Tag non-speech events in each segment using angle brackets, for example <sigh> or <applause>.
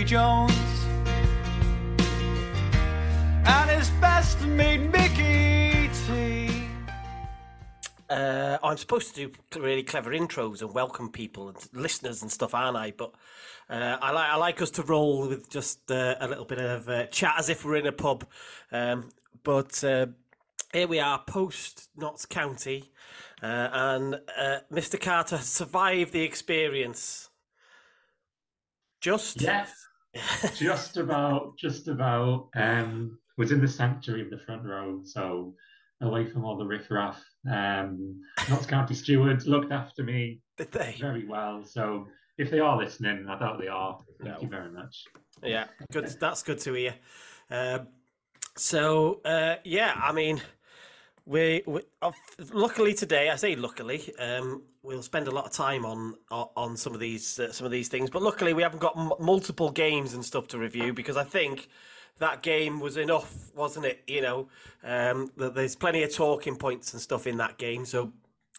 the talent like Joey Jones. And his best mate Mickey T. Uh, I'm supposed to do really clever intros and welcome people and listeners and stuff, aren't I? But uh, I like I like us to roll with just uh, a little bit of uh, chat as if we're in a pub. Um, but uh, here we are, post Notts County, uh, and uh, Mr. Carter survived the experience. Just Yes, <laughs> just about, just about. Um, was in the sanctuary of the front row, so away from all the riffraff. Um, Notts County stewards looked after me did they? very well. So if they are listening, I doubt they are. Thank No. you very much. Yeah, good. That's good to hear. Um, so uh, yeah, I mean, we, we uh, luckily today. I say luckily, um, we'll spend a lot of time on on, some of these uh, some of these things. But luckily, we haven't got m- multiple games and stuff to review because I think that game was enough, wasn't it? You know, um, there's plenty of talking points and stuff in that game, so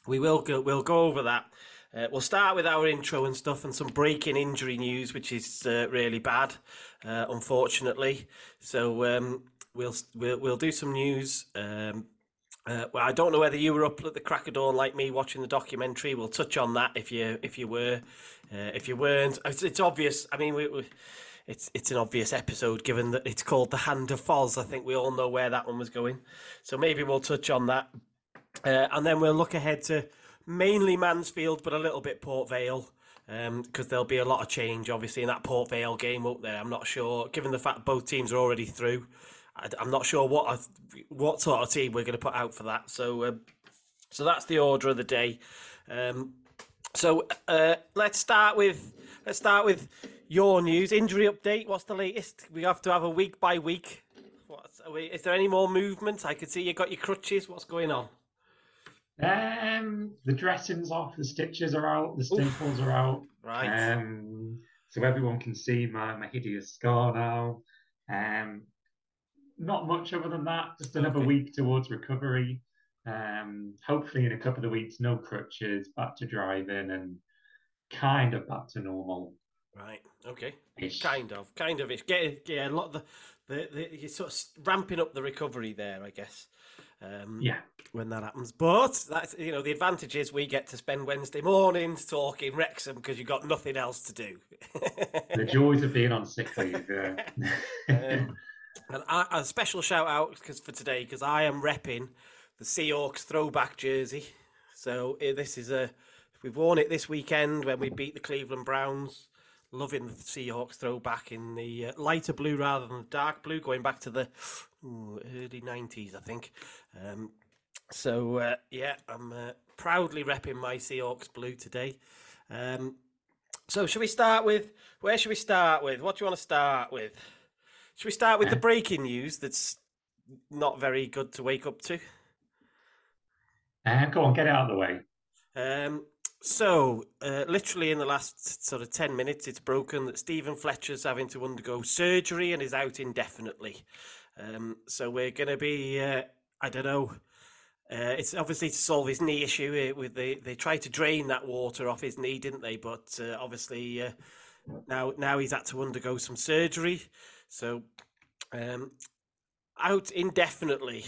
we will go, we'll go over that. Uh, we'll start with our intro and stuff and some breaking injury news, which is uh, really bad, uh, unfortunately. So um, we'll we'll we'll do some news. Um, uh, well, I don't know whether you were up at the crack of dawn like me watching the documentary. We'll touch on that if you if you were, uh, if you weren't. It's, it's obvious. I mean, we, we, it's it's an obvious episode given that it's called the Hand of Foz. I think we all know where that one was going. So maybe we'll touch on that, uh, and then we'll look ahead to mainly Mansfield, but a little bit Port Vale. Because there'll be a lot of change, obviously, in that Port Vale game up there. I'm not sure, given the fact both teams are already through. I, am not sure what I, what sort of team we're going to put out for that. So, um, so that's the order of the day. Um, so uh, let's start with let's start with your news injury update. What's the latest? We have to have a week by week. What's, we- is there any more movement? I could see you got your crutches. What's going on? Um, the dressings off, the stitches are out, the staples are out. Right. Um, so everyone can see my, my hideous scar now. Um, not much other than that. Just another Okay. week towards recovery. Um, hopefully in a couple of weeks, no crutches, back to driving and kind of back to normal. Right. Okay. Ish. Kind of. Kind of. It's getting yeah. A lot of the the, the you're sort of ramping up the recovery there, I guess. Um, Yeah. when that happens. But that's you know the advantage is we get to spend Wednesday mornings talking Wrexham because you've got nothing else to do. The joys of being on sick leave. Yeah. <laughs> Um, and I, a special shout out because for today because I am repping the Seahawks throwback jersey. So eh, this is a we've worn it this weekend when we beat the Cleveland Browns. Loving the Seahawks throwback in the uh, lighter blue rather than the dark blue, going back to the ooh, early nineties, I think. Um, so uh, yeah, I'm uh, proudly repping my Seahawks blue today. Um, so should we start with where should we start with? What do you want to start with? Should we start with the breaking news that's not very good to wake up to? Uh, go on, get it out of the way. Um, so, uh, literally in the last sort of 10 minutes, it's broken that Steven Fletcher's having to undergo surgery and is out indefinitely. Um, so, we're going to be, uh, I don't know, uh, it's obviously to solve his knee issue. uh, With the, they tried to drain that water off his knee, didn't they? But uh, obviously, uh, now now he's had to undergo some surgery. So, um, out indefinitely.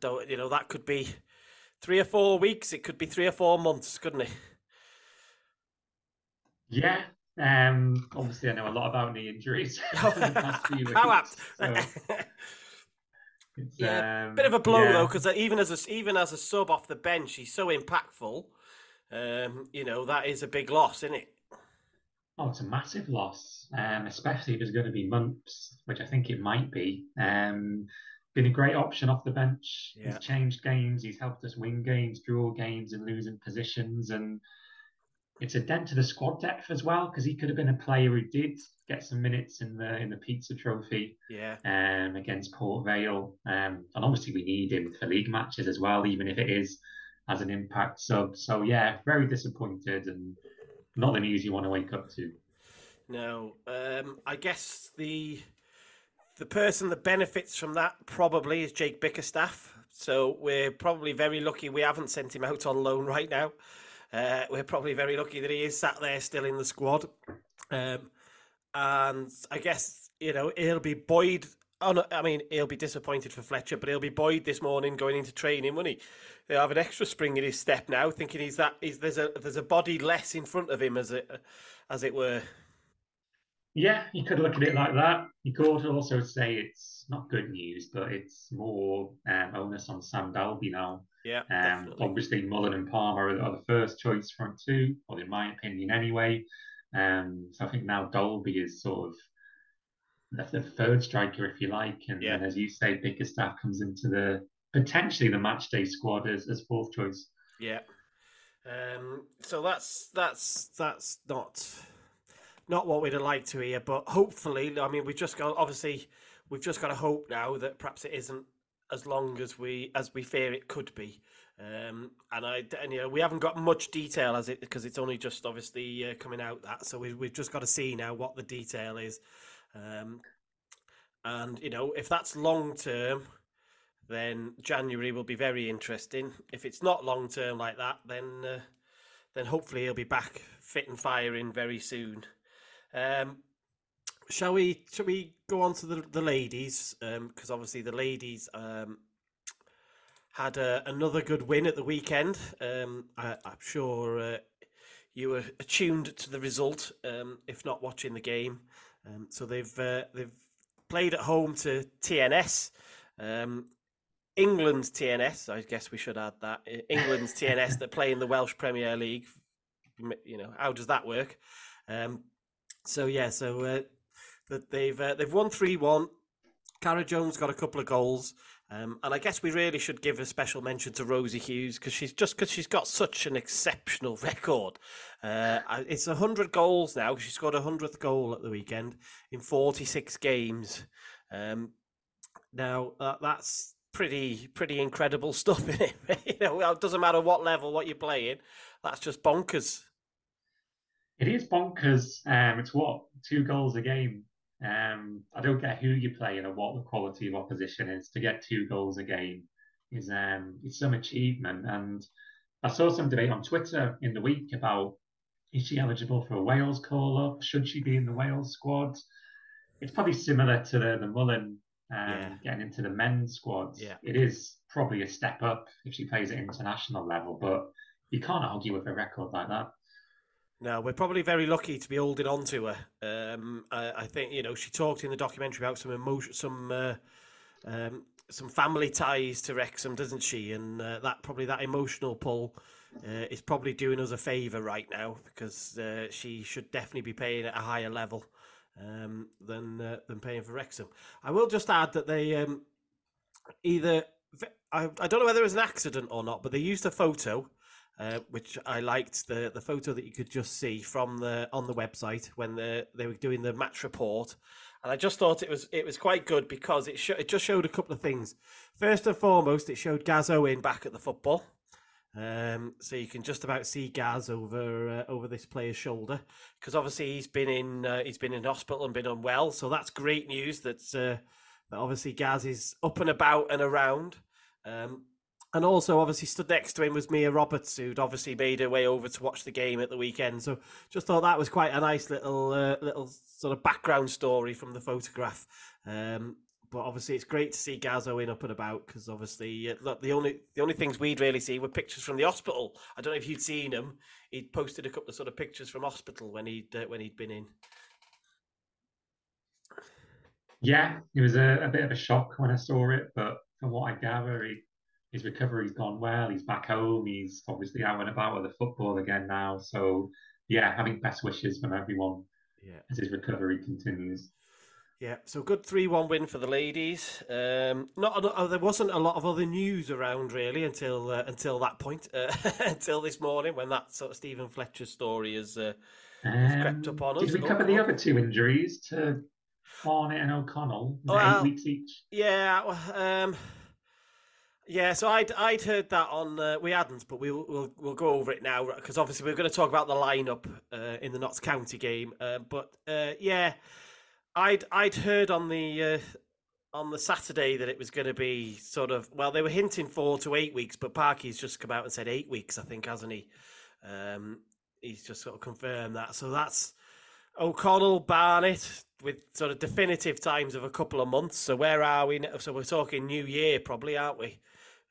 Don't you know that could be three or four weeks. It could be three or four months, couldn't it? Yeah. Um, obviously, I know a lot about knee injuries. <laughs> in the past few <laughs> How apt. so <laughs> yeah, um, bit of a blow yeah. though, because even as a even as a sub off the bench, he's so impactful. Um, you know that is a big loss, isn't it? Oh, it's a massive loss, um, especially if there's going to be months, which I think it might be. Um, been a great option off the bench. Yeah. He's changed games. He's helped us win games, draw games, and losing positions. And it's a dent to the squad depth as well because he could have been a player who did get some minutes in the in the pizza trophy Yeah, um, against Port Vale. Um, and obviously we need him for league matches as well, even if it is as an impact sub. So yeah, very disappointed and not news you want to wake up to. no. Um, I guess the the person that benefits from that probably is Jake Bickerstaff. So we're probably very lucky we haven't sent him out on loan right now. Uh, we're probably very lucky that he is sat there still in the squad. Um, and I guess you know it'll be Boyd. Oh no, I mean he'll be disappointed for Fletcher, but he'll be buoyed this morning going into training, won't he? He'll have an extra spring in his step now, thinking he's that. He's, there's a there's a body less in front of him, as it as it were. Yeah, you could look at it like that. You could also say it's not good news, but it's more um, onus on Sam Dalby now. Yeah, um, obviously Mullin and Palmer are, are, the first choice front two, or in my opinion anyway. Um, so I think now Dalby is sort of the, the third striker, if you like, and, yeah. and as you say, Bickerstaff comes into the potentially the match day squad as, as fourth choice. Yeah. Um, so that's that's that's not not what we'd have liked to hear, but hopefully, I mean, we've just got obviously we've just got to hope now that perhaps it isn't as long as we as we fear it could be. Um, and I, and, you know, we haven't got much detail as it because it's only just obviously uh, coming out that, so we, we've just got to see now what the detail is. Um, and you know, if that's long term, then January will be very interesting. If it's not long term like that, then uh, then hopefully he'll be back fit and firing very soon. Um, shall we? Shall we go on to the the ladies? Because um, obviously the ladies um, had uh, another good win at the weekend. Um, I, am sure uh, you were attuned to the result, um, if not watching the game. Um, so they've uh, they've played at home to TNS. England's TNS, I guess we should add that. England's TNS that play in the Welsh Premier League. You know, how does that work? Um, so yeah, so uh, that they've uh, they've won three one. Cara Jones got a couple of goals, um, and I guess we really should give a special mention to Rosie Hughes because she's just because she's got such an exceptional <laughs> record. Uh, it's hundred goals now. She scored a hundredth goal at the weekend in forty six games. Um, now uh, that's pretty pretty incredible <laughs> stuff in it. <laughs> you know, it doesn't matter what level, what you're playing. That's just bonkers. It is bonkers. Um, it's what two goals a game. Um, I don't get who you play and what the quality of opposition is. To get two goals a game is um, it's some achievement. And I saw some debate on Twitter in the week about is she eligible for a Wales call up? Should she be in the Wales squad? It's probably similar to the, the Mullin um, yeah. getting into the men's squads. Yeah. It is probably a step up if she plays at international level, but you can't argue with a record like that. No, we're probably very lucky to be holding on to her. Um, I, I, think you know she talked in the documentary about some emotion, some uh, um, some family ties to Wrexham, doesn't she? And uh, that probably that emotional pull uh, is probably doing us a favour right now because uh, she should definitely be paying at a higher level um, than uh, than paying for Wrexham. I will just add that they um, either I, I don't know whether it was an accident or not, but they used a photo. Uh, which I liked the the photo that you could just see from the on the website when the, they were doing the match report, and I just thought it was it was quite good because it sh- it just showed a couple of things. First and foremost, it showed Gaz Owen back at the football, um, so you can just about see Gaz over uh, over this player's shoulder because obviously he's been in uh, he's been in hospital and been unwell. So that's great news. That's uh, that obviously Gaz is up and about and around. Um, and also, obviously, stood next to him was Mia Roberts, who'd obviously made her way over to watch the game at the weekend. So, just thought that was quite a nice little, uh, little sort of background story from the photograph. Um, but obviously it's great to see Gaz Owen up and about because obviously uh, look the only the only things we'd really see were pictures from the hospital. I don't know if you'd seen him. He'd posted a couple of sort of pictures from hospital when he'd uh, when he'd been in. Yeah, it was a, a, bit of a shock when I saw it, but from what I gather, he, his recovery's gone well. He's back home. He's obviously out and about with the football again now. So yeah, having best wishes from everyone yeah. as his recovery continues. Yeah, so good three-one win for the ladies. Um, not uh, there wasn't a lot of other news around really until uh, until that point, uh, <laughs> until this morning when that sort of Steven Fletcher story has, uh, has um, crept up on us. Did we cover the other two injuries to Barnett and O'Connell? Well, eight weeks each. Yeah, um, yeah. So I'd I'd heard that on uh, we hadn't, but we'll we'll we'll go over it now because obviously we're going to talk about the lineup uh, in the Notts County game. but yeah. I'd I'd heard on the uh, on the Saturday that it was going to be sort of well, they were hinting four to eight weeks, but Parky's just come out and said eight weeks, I think, hasn't he? Um, he's just sort of confirmed that. So that's O'Connell, Barnett, with sort of definitive times of a couple of months. So where are we? now? So we're talking New Year, probably, aren't we?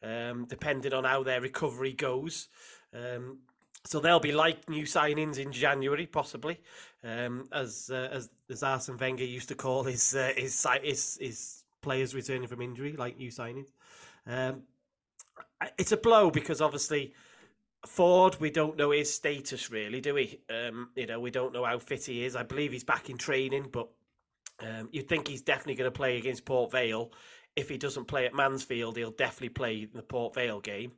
Um, depending on how their recovery goes. Um, so they'll be like new signings in January, possibly, um, as uh, as as Arsene Wenger used to call his uh, his, his his players returning from injury, like new signings. Um, it's a blow because obviously Ford, we don't know his status really, do we? Um, you know, we don't know how fit he is. I believe he's back in training, but um, you'd think he's definitely going to play against Port Vale. If he doesn't play at Mansfield, he'll definitely play in the Port Vale game.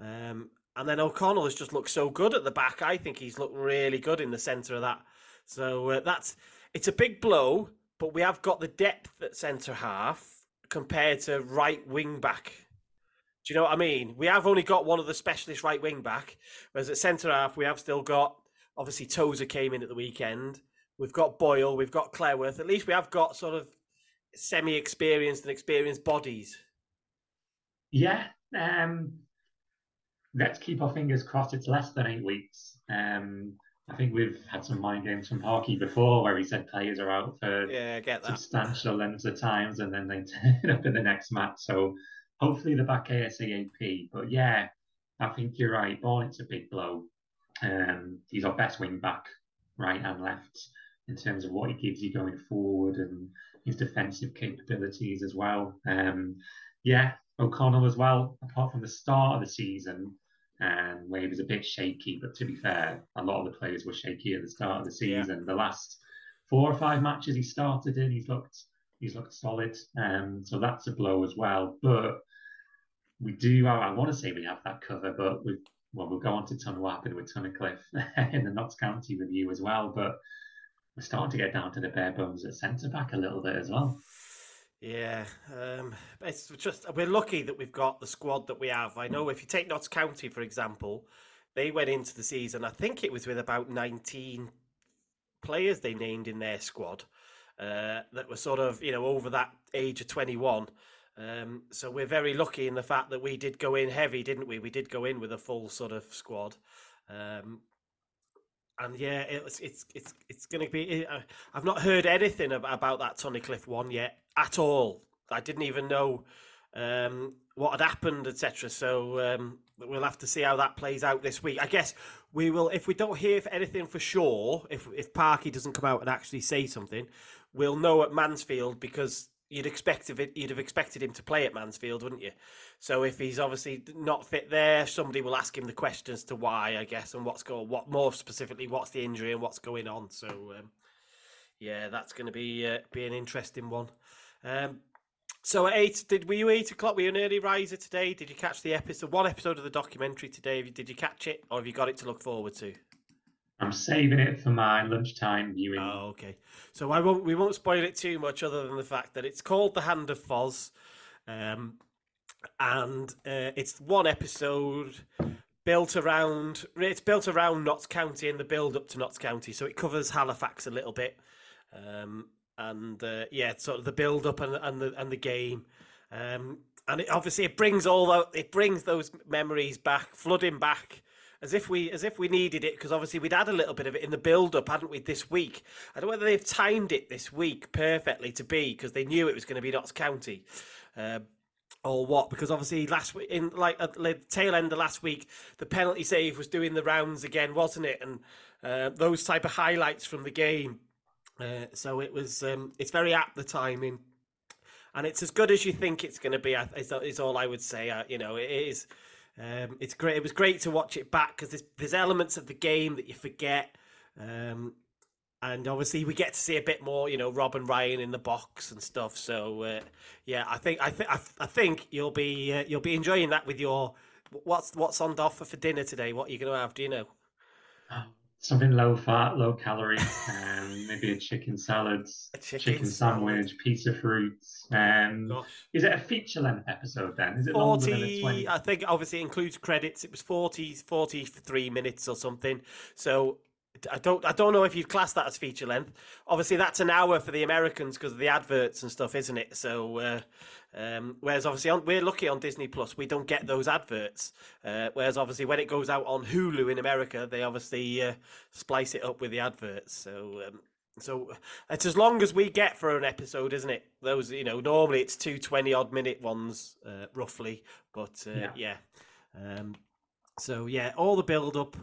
Um, and then O'Connell has just looked so good at the back. I think he's looked really good in the centre of that. So uh, that's it's a big blow, but we have got the depth at centre half compared to right wing back. Do you know what I mean? We have only got one of the specialist right wing back, whereas at centre half we have still got obviously Tozer came in at the weekend. We've got Boyle, we've got Cleworth. At least we have got sort of semi-experienced and experienced bodies. Yeah. Um, let's keep our fingers crossed. It's less than eight weeks. Um, I think we've had some mind games from Parky before, where he said players are out for Yeah, get that. substantial lengths of times, and then they <laughs> turn up in the next match. So hopefully they're back ASAP. But yeah, I think you're right. Barnett's a big blow. Um, he's our best wing back, right and left, in terms of what he gives you going forward and his defensive capabilities as well. Um, yeah, O'Connell as well. Apart from the start of the season, and where he was a bit shaky, but to be fair, a lot of the players were shaky at the start of the Yeah. season. The last four or five matches he started in, he's looked he's looked solid. Um, so that's a blow as well. But we do. I, I want to say we have that cover, but we well we'll go on to Tunwapping with Tunnicliffe <laughs> in the Notts County review as well. But we're starting to get down to the bare bones at centre back a little bit as well. Yeah, um, it's just we're lucky that we've got the squad that we have. I know if you take Notts County for example, they went into the season. I think it was with about nineteen players they named in their squad uh, that were sort of you know over that age of twenty one. Um, so we're very lucky in the fact that we did go in heavy, didn't we? We did go in with a full sort of squad. Um, and yeah, it's it's it's it's going to be. uh, I've not heard anything ab- about that Tunnicliffe one yet at all. I didn't even know um, what had happened, etc. So um, we'll have to see how that plays out this week. I guess we will. If we don't hear anything for sure, if if Parky doesn't come out and actually say something, we'll know at Mansfield because you'd expect of it. You'd have expected him to play at Mansfield, wouldn't you? So if he's obviously not fit there, somebody will ask him the questions to why, I guess, and what's going, what more specifically, what's the injury and what's going on. So um, yeah, that's going to be uh, be an interesting one. Um, so at eight, did were you eight o'clock? Were you an early riser today? Did you catch the episode? One episode of the documentary today. Did you catch it, or have you got it to look forward to? I'm saving it for my lunchtime viewing. Oh, okay. So I won't. We won't spoil it too much, other than the fact that it's called The Hand of Foz, um, and uh, it's one episode built around. It's built around Notts County and the build up to Notts County. So it covers Halifax a little bit, um, and uh, yeah, sort of the build up and, and the and the game. Um, and it, obviously, it brings all that. It brings those memories back, flooding back as if we as if we needed it because obviously we'd had a little bit of it in the build up hadn't we this week? I don't know whether they've timed it this week perfectly to be because they knew it was going to be notts county um, or what because obviously last week in like at the tail end of last week the penalty save was doing the rounds again wasn't it? And uh, those type of highlights from the game. Uh, so it was um, it's very apt the timing. And it's as good as you think it's going to be is all i would say uh, you know it is um, it's great. It was great to watch it back because there's, there's elements of the game that you forget, um, and obviously we get to see a bit more, you know, Rob and Ryan in the box and stuff. So uh, yeah, I think I think I think you'll be uh, you'll be enjoying that with your what's what's on offer for dinner today. What are you going to have? Do you know? Something low fat, low calorie, um, maybe a chicken salad, A chicken chicken, salad. sandwich, piece of fruits. Um, Gosh. is it a feature length episode then? Is it longer than a 40 20? i think obviously includes credits it was 40 43 minutes or something so i don't i don't know if you'd class that as feature length obviously that's an hour for the americans because of the adverts and stuff isn't it so uh, um, whereas obviously on, we're lucky on disney plus we don't get those adverts uh, whereas obviously when it goes out on hulu in america they obviously uh, splice it up with the adverts so um, so it's as long as we get for an episode, isn't it? Those, you know, normally it's two 20 odd minute ones, uh, roughly. But uh, yeah. Yeah. Um, so yeah, all the build up,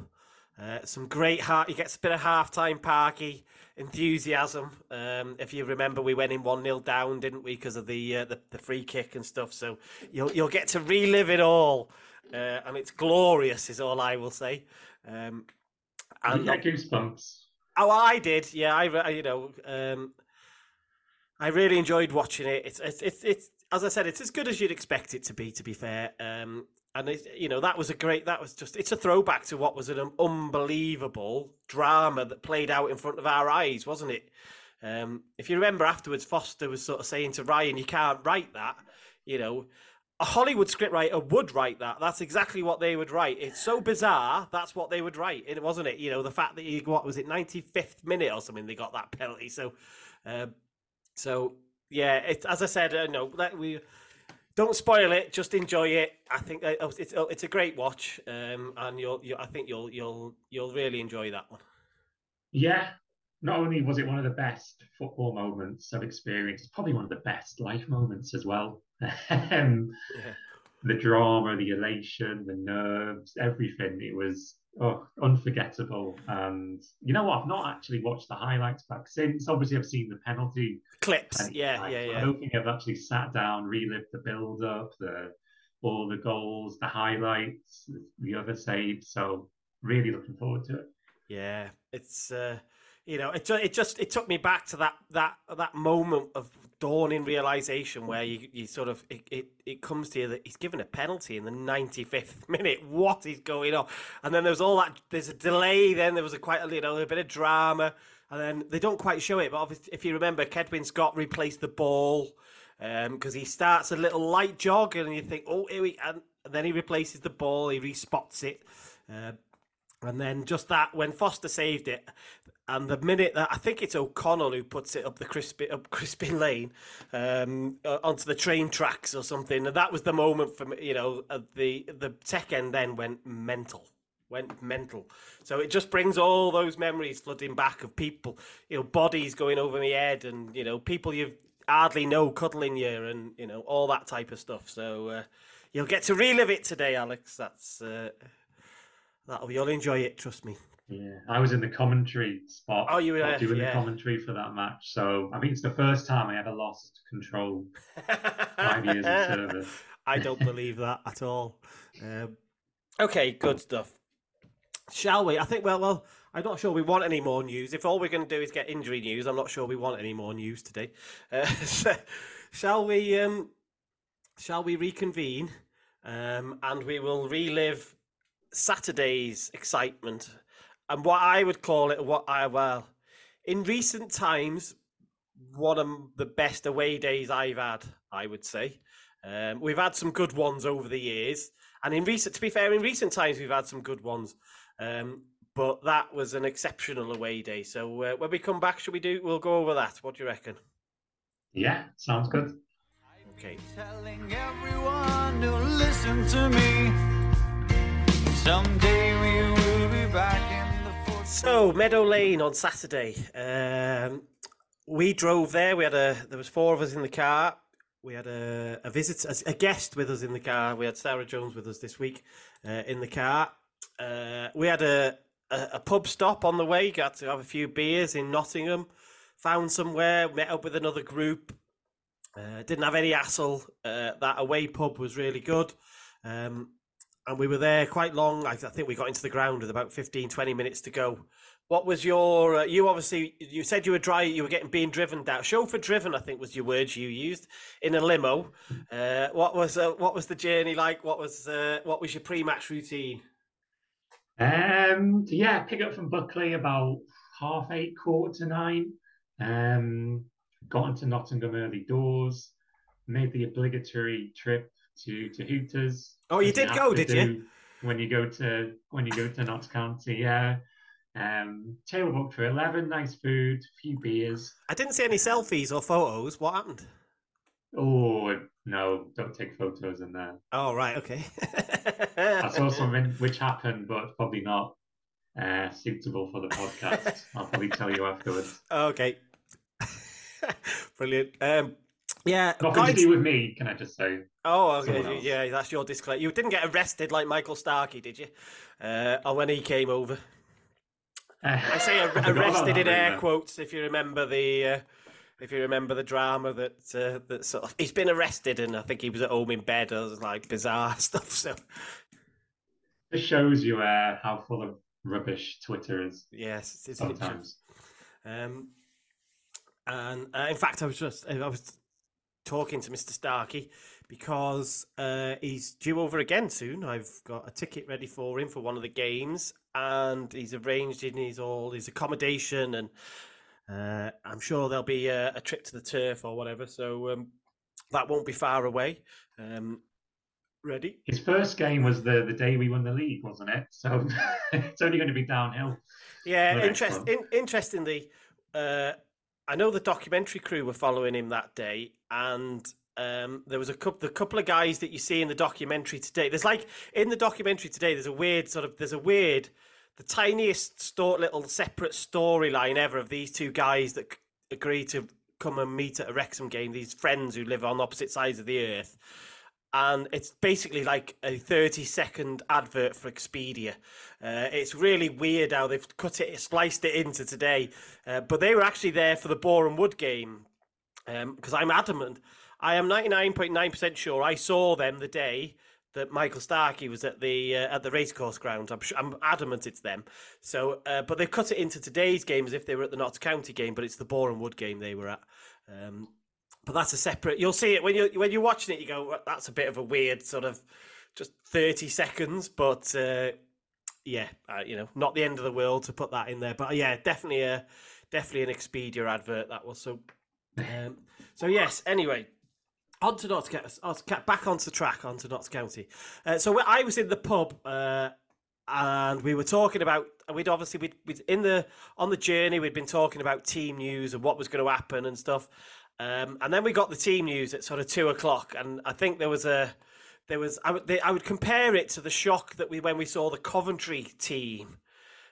uh, some great heart. You get a bit of halftime parky enthusiasm. Um, if you remember, we went in one 0 down, didn't we, because of the, uh, the the free kick and stuff. So you'll you'll get to relive it all, uh, and it's glorious, is all I will say. Um, You get goosebumps. Oh, I did. Yeah, I, I- you know, um, I really enjoyed watching it. It's, it's, it's, it's, as I said, it's as good as you'd expect it to be. To be fair, um, and it, you know, that was a great. That was just. It's a throwback to what was an unbelievable drama that played out in front of our eyes, wasn't it? Um, if you remember afterwards, Foster was sort of saying to Ryan, "You can't write that." You know, a Hollywood scriptwriter would write that. That's exactly what they would write. It's so bizarre. That's what they would write. It wasn't it. You know, the fact that you what was it, ninety fifth minute or something, they got that penalty. So, uh, so yeah. It, as I said, uh, no, that we don't spoil it. Just enjoy it. I think oh, it's oh, it's a great watch, um, and you'll, you, I think you'll you'll you'll really enjoy that one. Yeah, not only was it one of the best football moments I've experienced, it's probably one of the best life moments as well. <laughs> um, Yeah. the drama, the elation, the nerves, everything. It was oh, unforgettable. And you know what? I've not actually watched the highlights back since. Obviously, I've seen the penalty. Clips. and Yeah, highlights, yeah, but I'm don't I've actually sat down, relived the build up, the all the goals, the highlights, the other saves. So really looking forward to it. Yeah, it's uh, you know, it just it just it took me back to that that that moment of dawning realization where you you sort of it, it, it comes to you that he's given a penalty in the 95th <laughs> minute. What is going on? And then there's all that there's a delay. Then there was a quite a you know a bit of drama, and then they don't quite show it. But obviously, if you remember, Cedwyn Scott replaced the ball because he starts a little light jog, and you think, oh, here we and, then he replaces the ball. He respots it. Uh, and then just that when Foster saved it, and the minute that I think it's O'Connell who puts it up the Crispin up <laughs> Crispin Lane, um, onto the train tracks or something, and that was the moment for me. You know, the the tech end then went mental, went mental. So it just brings all those memories flooding back of people, you know, bodies going over my head, and you know, people you hardly know cuddling you, and you know, all that type of stuff. So uh, you'll get to relive it today, Alex. That's. Uh, That'll you'll enjoy it, trust me. Yeah, I was in the commentary spot. Oh, you were doing yeah. the commentary for that match. So I think it's the first time I ever lost control. Five years of <laughs> service. I don't believe that at all. Um, okay, good stuff. Shall we? I think. Well, well, I'm not sure we want any more news. If all we're going to do is get injury news, I'm not sure we want any more news today. Uh, <laughs> shall we? Um, shall we reconvene? Um, and we will relive Saturday's excitement and what I would call it. What I well, in recent times, one of the best away days I've had. I would say. Um, we've had some good ones over the years, and in recent, to be fair, in recent times we've had some good ones. Um, but that was an exceptional away day. So uh, when we come back, should we do? We'll go over that. What do you reckon? Yeah, sounds good. Okay. Telling everyone to listen to me. Someday we will be back in the foot. So Meadow Lane on Saturday. Um, we drove there. We had a. There was four of us in the car. We had a, a visit, a, a guest with us in the car. We had Sarah Jones with us this week uh, in the car. Uh, we had a, a a pub stop on the way. Got to have a few beers in Nottingham. Found somewhere. Met up with another group. Uh, didn't have any hassle. Uh, that away pub was really good. Um, and we were there quite long. I, I think we got into the ground with about 15, 20 minutes to go. What was your? Uh, you obviously you said you were dry. You were getting being driven down. Chauffeur driven, I think was your words you used in a limo. Uh, what was uh, what was the journey like? What was uh, what was your pre-match routine? Um, yeah, pick up from Buckley about half eight, quarter to nine. Um, got into Nottingham early doors. Made the obligatory trip to to Hooters. Oh, you did go, did you? When you go to when you go to Notts County, yeah. Um, table booked for eleven. Nice food, few beers. I didn't see any selfies or photos. What happened? Oh no, don't take photos in there. Oh right, okay. <laughs> I saw something which happened, but probably not. uh, suitable for the podcast. <laughs> I'll probably tell you afterwards. Okay. <laughs> Brilliant. Um, yeah, Nothing guys- to do with me, can I just say? Oh, okay. Yeah, that's your disclaimer. You didn't get arrested like Michael Starkey, did you? Uh, or when he came over. I say ar- arrested in air quotes. If you remember the, uh, if you remember the drama that uh, that sort of, he's been arrested, and I think he was at home in bed. It was like bizarre <laughs> stuff. So It shows you uh, how full of rubbish Twitter is yes, it's, sometimes. Um, and uh, in fact, I was just I was talking to Mr. Starkey because uh, he's due over again soon. I've got a ticket ready for him for one of the games, and he's arranged in his all his accommodation, and uh, I'm sure there'll be a, a trip to the turf or whatever. So um, that won't be far away. Um, ready? His first game was the, the day we won the league, wasn't it? So <laughs> it's only going to be downhill. Yeah, interest, in, interestingly, uh, I know the documentary crew were following him that day, and um, there was a couple, the couple of guys that you see in the documentary today. There's like in the documentary today, there's a weird sort of, there's a weird, the tiniest little separate storyline ever of these two guys that agree to come and meet at a Wrexham game. These friends who live on opposite sides of the earth and it's basically like a 30 second advert for Expedia. Uh, it's really weird how they've cut it, spliced it into today. Uh, but they were actually there for the Boreham Wood game because I'm adamant. I am 99.9% sure I saw them the day that Michael Starkey was at the uh, at the racecourse ground. I'm I'm adamant it's them. So, uh, but they've cut it into today's game as if they were at the Notts County game, but it's the Boreham Wood game they were at. Um, but that's a separate. You'll see it when you when you're watching it. You go, "Well, that's a bit of a weird sort of just thirty seconds, but uh, yeah, uh, you know, not the end of the world to put that in there. But yeah, definitely a definitely an Expedia advert that was. So, um, so yes. Anyway, on to Notts County. Back onto track onto Notts County. Uh, so I was in the pub. Uh, and we were talking about we'd obviously we'd, we'd in the on the journey we'd been talking about team news and what was going to happen and stuff um, and then we got the team news at sort of two o'clock and i think there was a there was i would they, i would compare it to the shock that we when we saw the coventry team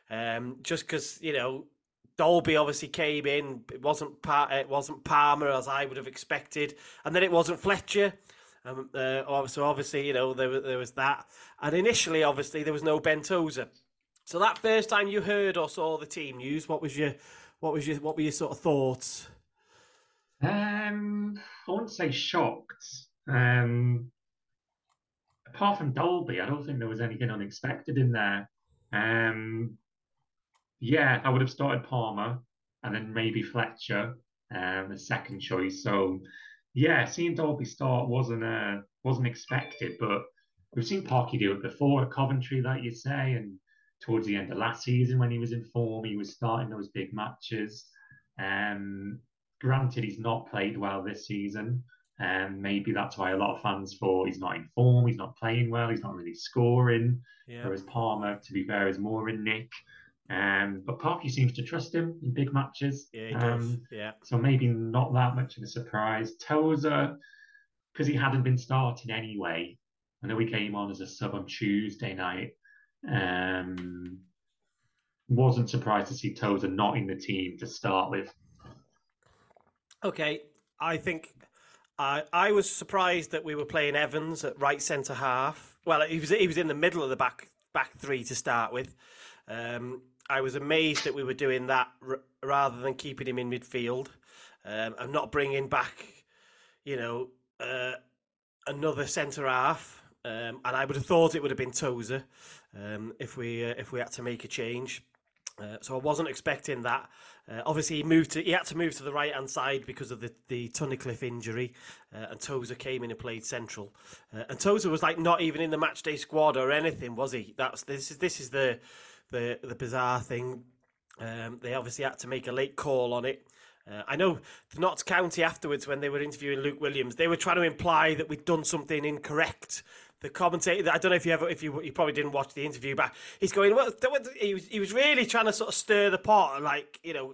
um, just because you know Dalby obviously came in. It wasn't pa- it wasn't Palmer as I would have expected, and then it wasn't Fletcher. Um, uh, so obviously, you know, there, there was that. And initially, obviously, there was no Ben Tozer. So that first time you heard or saw the team news, what was your, what was your, what were your sort of thoughts? Um, I wouldn't say shocked. Um, apart from Dalby, I don't think there was anything unexpected in there. Um, yeah, I would have started Palmer and then maybe Fletcher, um, the second choice. So, yeah, seeing Dalby start wasn't uh, wasn't expected, but we've seen Parky do it before at Coventry, like you say, and towards the end of last season when he was in form, he was starting those big matches. Um, granted, he's not played well this season, and maybe that's why a lot of fans thought he's not in form, he's not playing well, he's not really scoring. Yeah, Whereas Palmer, to be fair, is more in Nick. Um, but Parky seems to trust him in big matches. yeah, he does. Um, yeah, so maybe not that much of a surprise. Tozer, because he hadn't been starting anyway. I know he came on as a sub on Tuesday night. Um, wasn't surprised to see Tozer not in the team to start with. Okay, I think I I was surprised that we were playing Evans at right centre half. Well, he was he was in the middle of the back back three to start with. Um, I was amazed that we were doing that r- rather than keeping him in midfield um, and not bringing back, you know, uh, another centre half. Um, and I would have thought it would have been Tozer um, if we uh, if we had to make a change. Uh, so I wasn't expecting that. Uh, obviously, he moved to he had to move to the right hand side because of the the Tunnicliffe injury, uh, and Tozer came in and played central. Uh, and Tozer was like not even in the match day squad or anything, was he? That's this is this is the the the bizarre thing. Um, they obviously had to make a late call on it. Uh, I know the Notts County afterwards when they were interviewing Luke Williams, they were trying to imply that we'd done something incorrect. The commentator, I don't know if you ever, if you you probably didn't watch the interview but He's going, well, he was he was really trying to sort of stir the pot, like you know,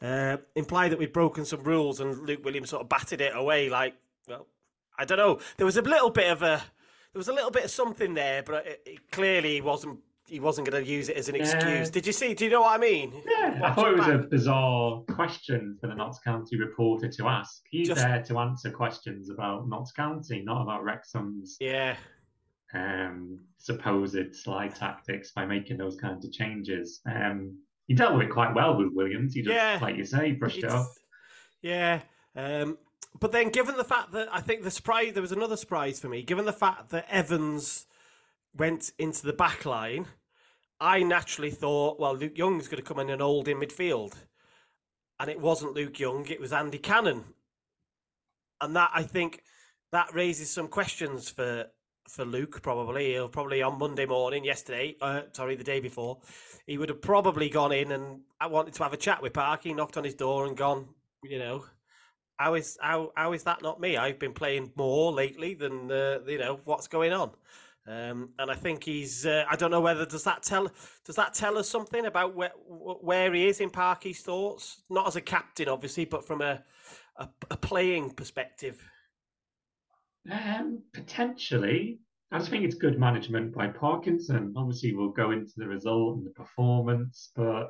uh, imply that we'd broken some rules, and Luke Williams sort of batted it away. Like, well, I don't know. There was a little bit of a, there was a little bit of something there, but it, it clearly wasn't. He wasn't going to use it as an excuse. Did you see? Do you know what I mean? Yeah, I thought it was a bizarre question for the Notts County reporter to ask. He's Just- there to answer questions about Notts County, not about Wrexham's Yeah, um, supposed slide tactics by making those kinds of changes. Um, he dealt with it quite well with Williams. He just, Yeah. like you say, brushed it off. Yeah. Um, but then, given the fact that I think the surprise, there was another surprise for me, given the fact that Evans went into the back line, I naturally thought, well, Luke Young's going to come in and hold in midfield. And it wasn't Luke Young, it was Andy Cannon. And that, I think, that raises some questions for for Luke, probably. He'll probably on Monday morning, yesterday, uh, sorry, the day before, he would have probably gone in and I wanted to have a chat with Parky, knocked on his door and gone, you know, how is how how is that not me? I've been playing more lately than uh, you know what's going on, um, and I think he's. Uh, I don't know whether does that tell does that tell us something about where where he is in Parky's thoughts, not as a captain, obviously, but from a a, a playing perspective. Um, potentially. I just think it's good management by Parkinson. Obviously, we'll go into the result and the performance, but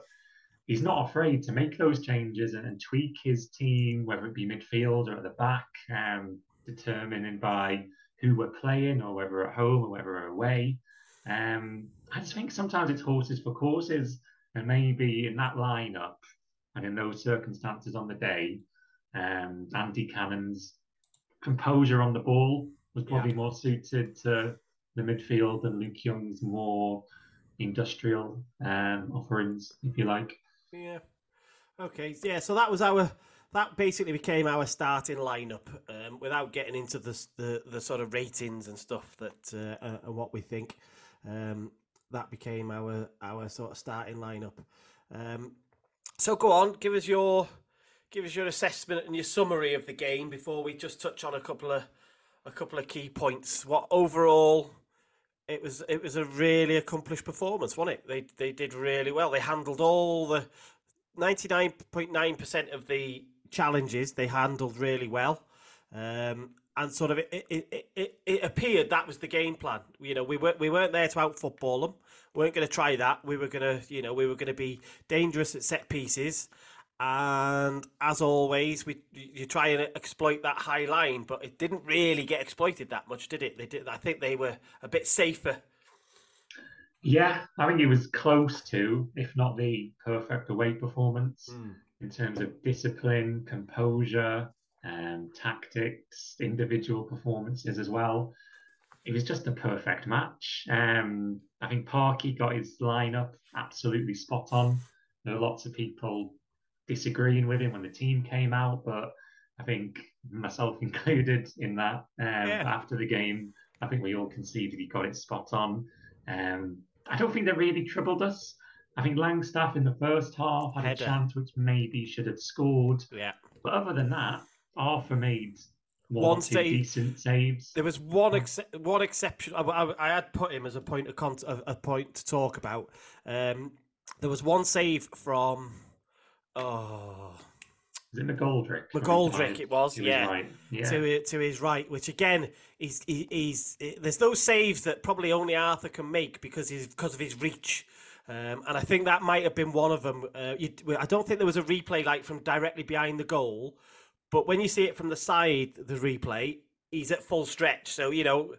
he's not afraid to make those changes and, and tweak his team, whether it be midfield or at the back, um, determining by who we're playing or whether we're at home or whether we're away. Um, I just think sometimes it's horses for courses, and maybe in that lineup and in those circumstances on the day, um, Andy Cannon's composure on the ball was probably more suited to the midfield than Luke Young's more industrial um, offerings, if you like. Yeah. Okay. Yeah. So that was our. That basically became our starting lineup, um, without getting into the, the the sort of ratings and stuff that uh, and what we think. Um, that became our our sort of starting lineup. Um, so go on, give us your give us your assessment and your summary of the game before we just touch on a couple of a couple of key points. What overall it was it was a really accomplished performance, wasn't it? They they did really well. They handled all the ninety nine point nine percent of the challenges. They handled really well, um, and sort of it, it, it, it, it appeared that was the game plan. You know, we weren't we weren't there to out football them. We weren't going to try that. We were going to you know we were going to be dangerous at set pieces. And as always, we you try and exploit that high line, but it didn't really get exploited that much, did it? They did. I think they were a bit safer Yeah, I think it was close to, if not the perfect away performance in terms of discipline, composure, um, tactics, individual performances as well. It was just a perfect match. Um, I think Parky got his lineup absolutely spot on. There are lots of people disagreeing with him when the team came out, but I think myself <laughs> included in that. Um, Yeah. After the game, I think we all conceded he got it spot on. Um, I don't think they really troubled us. I think Langstaff in the first half had Header. a chance which maybe should have scored. Yeah. But other than that, Arthur made one, One save. decent saves. There was one ex- one exception. I, I, I had put him as a point of con- a, a point to talk about. Um, there was one save from. Oh, Was it McGoldrick? McGoldrick it was, He yeah. right. Yeah. to to his right, which again, he's he, he's there's those saves that probably only Arthur can make because he's because of his reach. Um, and I think that might have been one of them. Uh, you, I don't think there was a replay like from directly behind the goal, but when you see it from the side, the replay, he's at full stretch. So you know,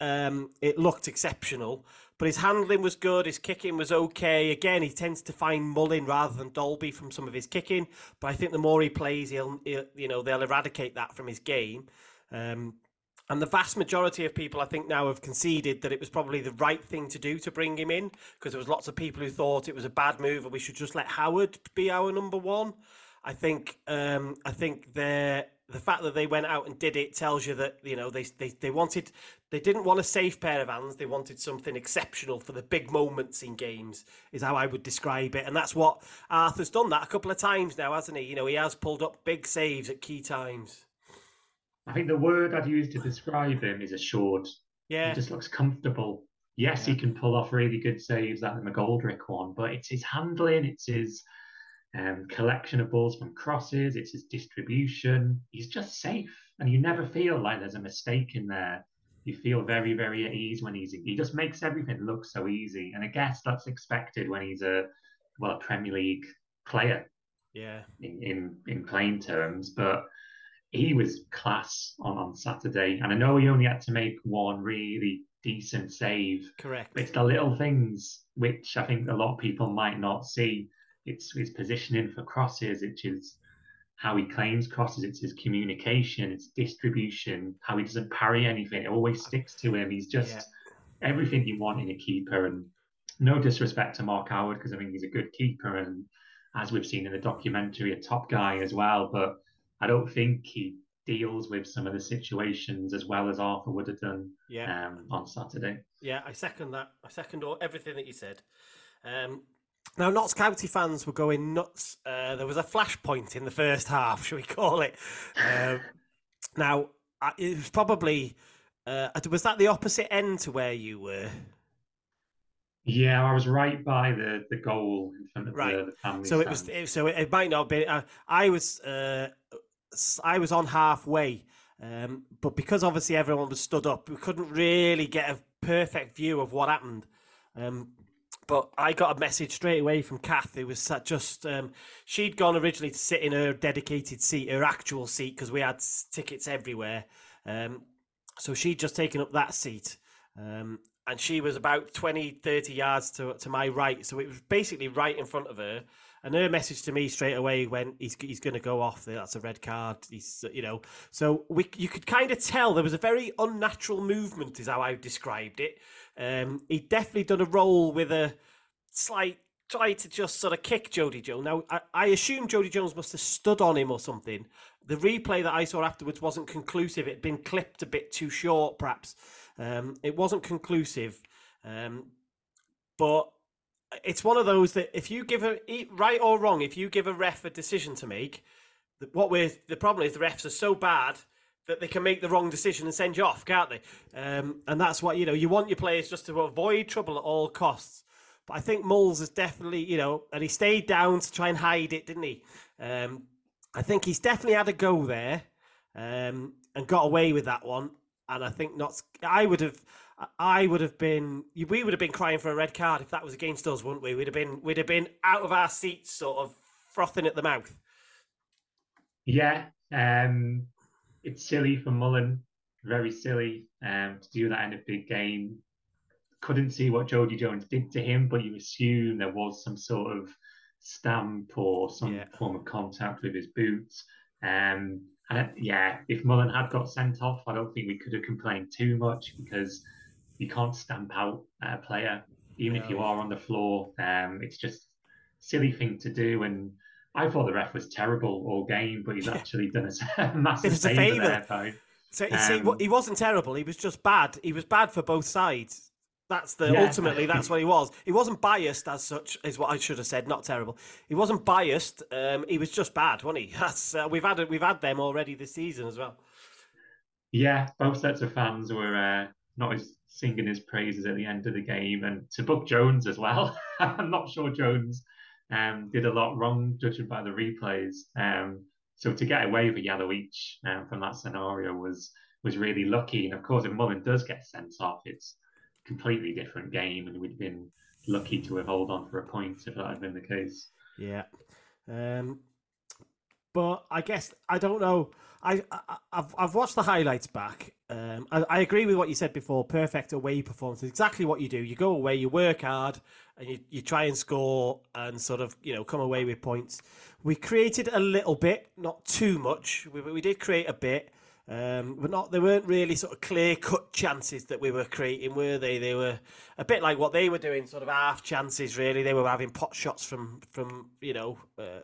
um, it looked exceptional. But his handling was good. His kicking was okay. Again, he tends to find Mullin rather than Dalby from some of his kicking. But I think the more he plays, he'll, he'll you know they'll eradicate that from his game. Um, and the vast majority of people, I think, now have conceded that it was probably the right thing to do to bring him in because there was lots of people who thought it was a bad move and we should just let Howard be our number one. I think um, I think the the fact that they went out and did it tells you that you know they they, they wanted they didn't want a safe pair of hands. They wanted something exceptional for the big moments in games. Is how I would describe it, and that's what Arthur's done that a couple of times now, hasn't he? You know, he has pulled up big saves at key times. I think the word I'd use to describe him is assured. Yeah, He just looks comfortable. Yes, he can pull off really good saves like the McGoldrick one, but it's his handling, it's his um, collection of balls from crosses, it's his distribution. He's just safe, and you never feel like there's a mistake in there. you feel very, very at ease when he's. He just makes everything look so easy, and I guess that's expected when he's a well a Premier League player. Yeah. In in, in playing terms, but he was class on on Saturday, and I know he only had to make one really decent save. Correct. But it's the little things which I think a lot of people might not see. It's his positioning for crosses, which is how he claims crosses, it's his communication, it's distribution, how he doesn't parry anything. It always sticks to him. He's just yeah. everything you want in a keeper. And no disrespect to Mark Howard, because I think he's a good keeper. And as we've seen in the documentary, a top guy as well. But I don't think he deals with some of the situations as well as Arthur would have done yeah. um, on Saturday. Yeah, I second that. I second all, everything that you said. Um, now, Notts County fans were going nuts. Uh, there was a flashpoint in the first half, <laughs> shall we call it? Uh, now, it was probably uh, was that the opposite end to where you were? Yeah, I was right by the, the goal in front of right. the, the family. So stand. it was. It, so it, might not be. Uh, I was. Uh, I was on halfway, um, but because obviously everyone was stood up, we couldn't really get a perfect view of what happened. Um, but I got a message straight away from Kath, who was just um, she'd gone originally to sit in her dedicated seat, her actual seat, because we had tickets everywhere. Um, so she'd just taken up that seat. Um, and she was about 20, 30 yards to, to my right. So it was basically right in front of her. And her message to me straight away when he's he's going to go off. That's a red card. He's you know. So we you could kind of tell there was a very unnatural movement, is how I described it. Um, he'd definitely done a roll with a slight try to just sort of kick Jodi Jones. Now I, I assume Jodi Jones must have stood on him or something. The replay that I saw afterwards wasn't conclusive. It'd been clipped a bit too short, perhaps. Um, it wasn't conclusive, um, but it's one of those that if you give a right or wrong, if you give a ref a decision to make, what we're the problem is the refs are so bad that they can make the wrong decision and send you off, can't they? Um, and that's what you know. You want your players just to avoid trouble at all costs. But I think Mols is definitely, you know, and he stayed down to try and hide it, didn't he? Um, I think he's definitely had a go there um, and got away with that one. And I think not. I would have. I would have been. We would have been crying for a red card if that was against us, wouldn't we? We'd have been. We'd have been out of our seats, sort of frothing at the mouth. Yeah, um, it's silly for Mullin, Very silly um, to do that in a big game. Couldn't see what Jodi Jones did to him, but you assume there was some sort of stamp or some yeah. form of contact with his boots. Um, and yeah, if Mullin had got sent off, I don't think we could have complained too much because you can't stamp out a player, even if you are on the floor. Um, it's just silly thing to do. And I thought the ref was terrible all game, but he's actually done <laughs> a massive favour there, So um, see, he wasn't terrible. He was just bad. He was bad for both sides. That's the yeah. ultimately that's what he was. He wasn't biased as such, is what I should have said. Not terrible. He wasn't biased. Um, he was just bad, wasn't he? <laughs> That's uh, we've had we've had them already this season as well. Yeah, both sets of fans were uh, not as singing his praises at the end of the game, and to book Jones as well. <laughs> I'm not sure Jones um, did a lot wrong, judging by the replays. Um, so to get away with a yellow each um, from that scenario was was really lucky. And of course, if Mullin does get sent off, it's completely different game, and we'd been lucky to have held on for a point if that had been the case. Yeah. Um, but I guess I don't know. I, I have I've watched the highlights back. Um, I, I, agree with what you said before. Perfect away performance. It's exactly what you do. You go away, you work hard, and you, you try and score and sort of you know come away with points. We created a little bit, not too much. We, we did create a bit, um, but not they weren't really sort of clear cut chances that we were creating, were they? They were a bit like what they were doing, sort of half chances. Really, they were having pot shots from from you know uh,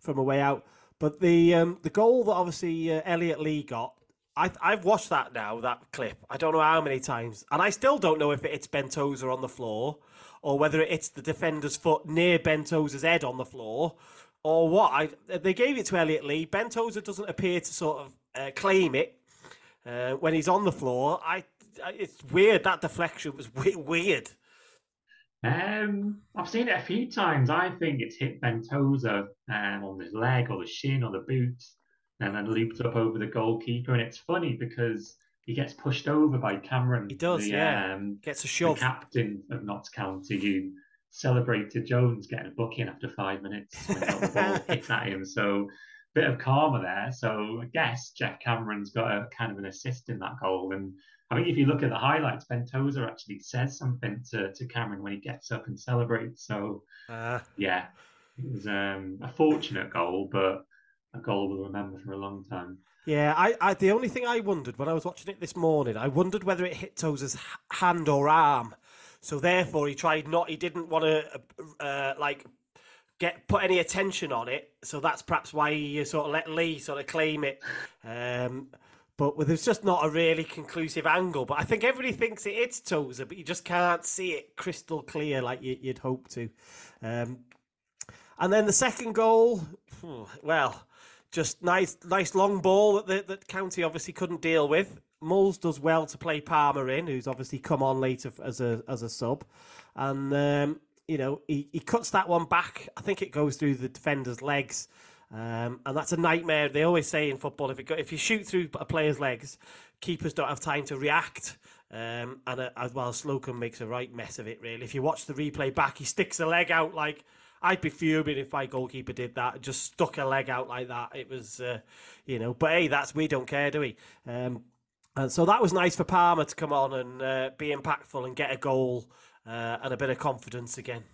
from a way out. But the um, the goal that obviously uh, Elliot Lee got, I, I've watched that now. That clip, I don't know how many times, and I still don't know if it's Ben Tozer on the floor or whether it's the defender's foot near Ben Tozer's head on the floor or what. I they gave it to Elliot Lee. Ben Tozer doesn't appear to sort of uh, claim it uh, when he's on the floor. I, I, it's weird that deflection was weird. Um, I've seen it a few times. I think it's hit Ben Tozer um, on his leg or the shin or the boot, and then looped up over the goalkeeper. And it's funny because he gets pushed over by Cameron. He does, the, yeah. Um, Gets a the captain of Notts County who celebrated Jones getting a booking after five minutes when the ball <laughs> hit at him. So bit of karma there. So I guess Geoff Cameron's got a kind of an assist in that goal. And I think if you look at the highlights, Ben Tozer actually says something to, to Cameron when he gets up and celebrates. So Uh, yeah, it was um, a fortunate goal, but a goal we'll remember for a long time. Yeah, I, I the only thing I wondered when I was watching it this morning, I wondered whether it hit Tozer's h- hand or arm. So therefore, he tried not. He didn't want to uh, like get put any attention on it. So that's perhaps why he sort of let Lee sort of claim it. Um, but there's just not a really conclusive angle. But I think everybody thinks it hits Tozer, but you just can't see it crystal clear like you, you'd hope to. Um, and then the second goal, well, just nice, nice long ball that the, that County obviously couldn't deal with. Mulls does well to play Palmer in, who's obviously come on later as a as a sub, and um, you know he, he cuts that one back. I think it goes through the defender's legs, um, and that's a nightmare. They always say in football if it go, if you shoot through a player's legs, keepers don't have time to react. Um, and uh, as well, Slocombe makes a right mess of it. Really, if you watch the replay back, he sticks the leg out like I'd be fuming if my goalkeeper did that. Just stuck a leg out like that. It was, uh, you know. But hey, that's we don't care, do we? Um, and so that was nice for Palmer to come on and uh, be impactful and get a goal uh, and a bit of confidence again.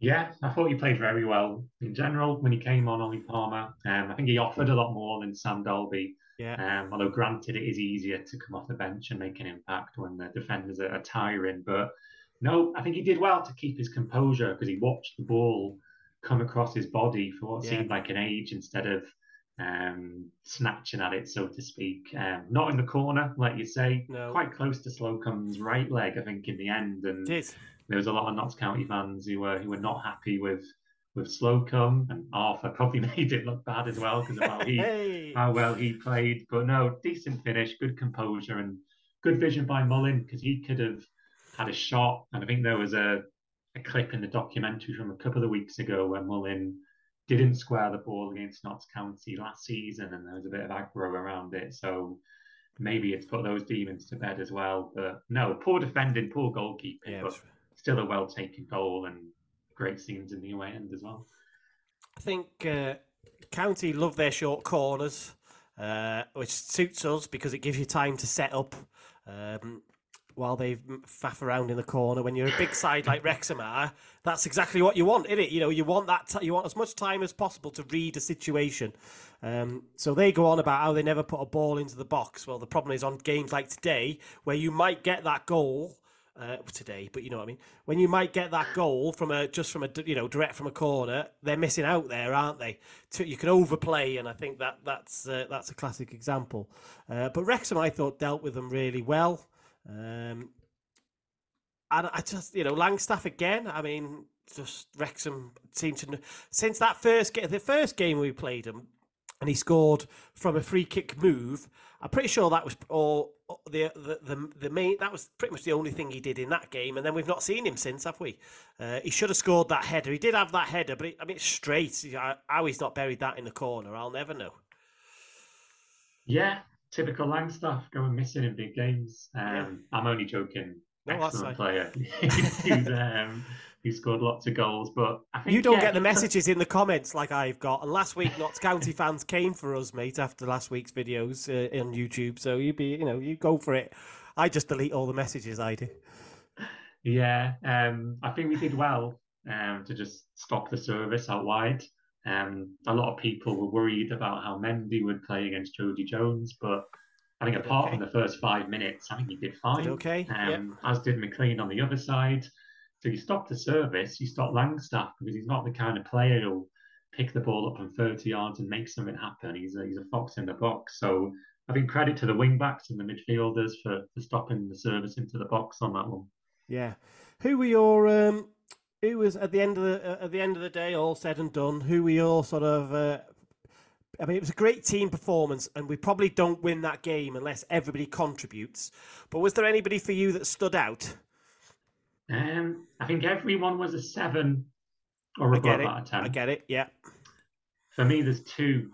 Yeah, I thought he played very well in general when he came on, Ollie Palmer. Um, I think he offered a lot more than Sam Dalby. Yeah, Um, although, granted, it is easier to come off the bench and make an impact when the defenders are, are tiring. But no, I think he did well to keep his composure because he watched the ball come across his body for what Yeah. seemed like an age instead of um, snatching at it, so to speak. Um, not in the corner, like you say, No. quite close to Slocombe's right leg, I think, in the end. And did. There was a lot of Notts County fans who were who were not happy with with Slocombe, and Arthur <laughs> probably made it look bad as well because of how he Hey, how well he played. But no, decent finish, good composure, and good vision by Mullin because he could have had a shot. And I think there was a, a clip in the documentary from a couple of weeks ago where Mullin didn't square the ball against Notts County last season, and there was a bit of aggro around it. So maybe it's put those demons to bed as well. But no, poor defending, poor goalkeeping, yeah, but still a well taken goal and great scenes in the away end as well. I think uh, County love their short corners, uh, which suits us because it gives you time to set up um, while they faff around in the corner. When you're a big side like Wrexham are, that's exactly what you want, isn't it? You know, you want that. T- you want as much time as possible to read a situation. Um, so they go on about how they never put a ball into the box. Well, the problem is on games like today, where you might get that goal uh, today, but you know what I mean. When you might get that goal from a just from a you know direct from a corner, they're missing out there, aren't they? You can overplay, and I think that that's uh, that's a classic example. Uh, but Wrexham, I thought, dealt with them really well. Um, and I just you know Langstaff again. I mean, just Wrexham seemed to since that first game, the first game we played him, and he scored from a free kick move. I'm pretty sure that was all the, the the the main. That was pretty much the only thing he did in that game, and then we've not seen him since, have we? Uh, he should have scored that header. He did have that header, but it, I mean, it's straight. How he's not buried that in the corner, I'll never know. Yeah, typical Langstaff going missing in big games. Um, Yeah. I'm only joking. No, Excellent player. <laughs> <laughs> Um, he scored lots of goals, but I think You don't yeah, get the <laughs> messages in the comments like I've got. And last week, Notts County fans came for us, mate, after last week's videos uh, on YouTube. So you be, you know, you go for it. I just delete all the messages I do. Yeah, um, I think we did well um, to just stop the service out wide. Um, a lot of people were worried about how Mendy would play against Jodi Jones, but I think apart okay. from the first five minutes, I think he did fine. Did okay. Um, As did McLean on the other side. So you stop the service, you stop Langstaff because he's not the kind of player who'll pick the ball up from 30 yards and make something happen. He's a, he's a fox in the box. So I think credit to the wing backs and the midfielders for, for stopping the service into the box on that one. Yeah. Who were your um who was at the end of the uh, at the end of the day all said and done, who were your sort of uh, I mean it was a great team performance and we probably don't win that game unless everybody contributes. But was there anybody for you that stood out? Um, I think everyone was a seven or above out of ten. I get it. Yeah. For me, there's two.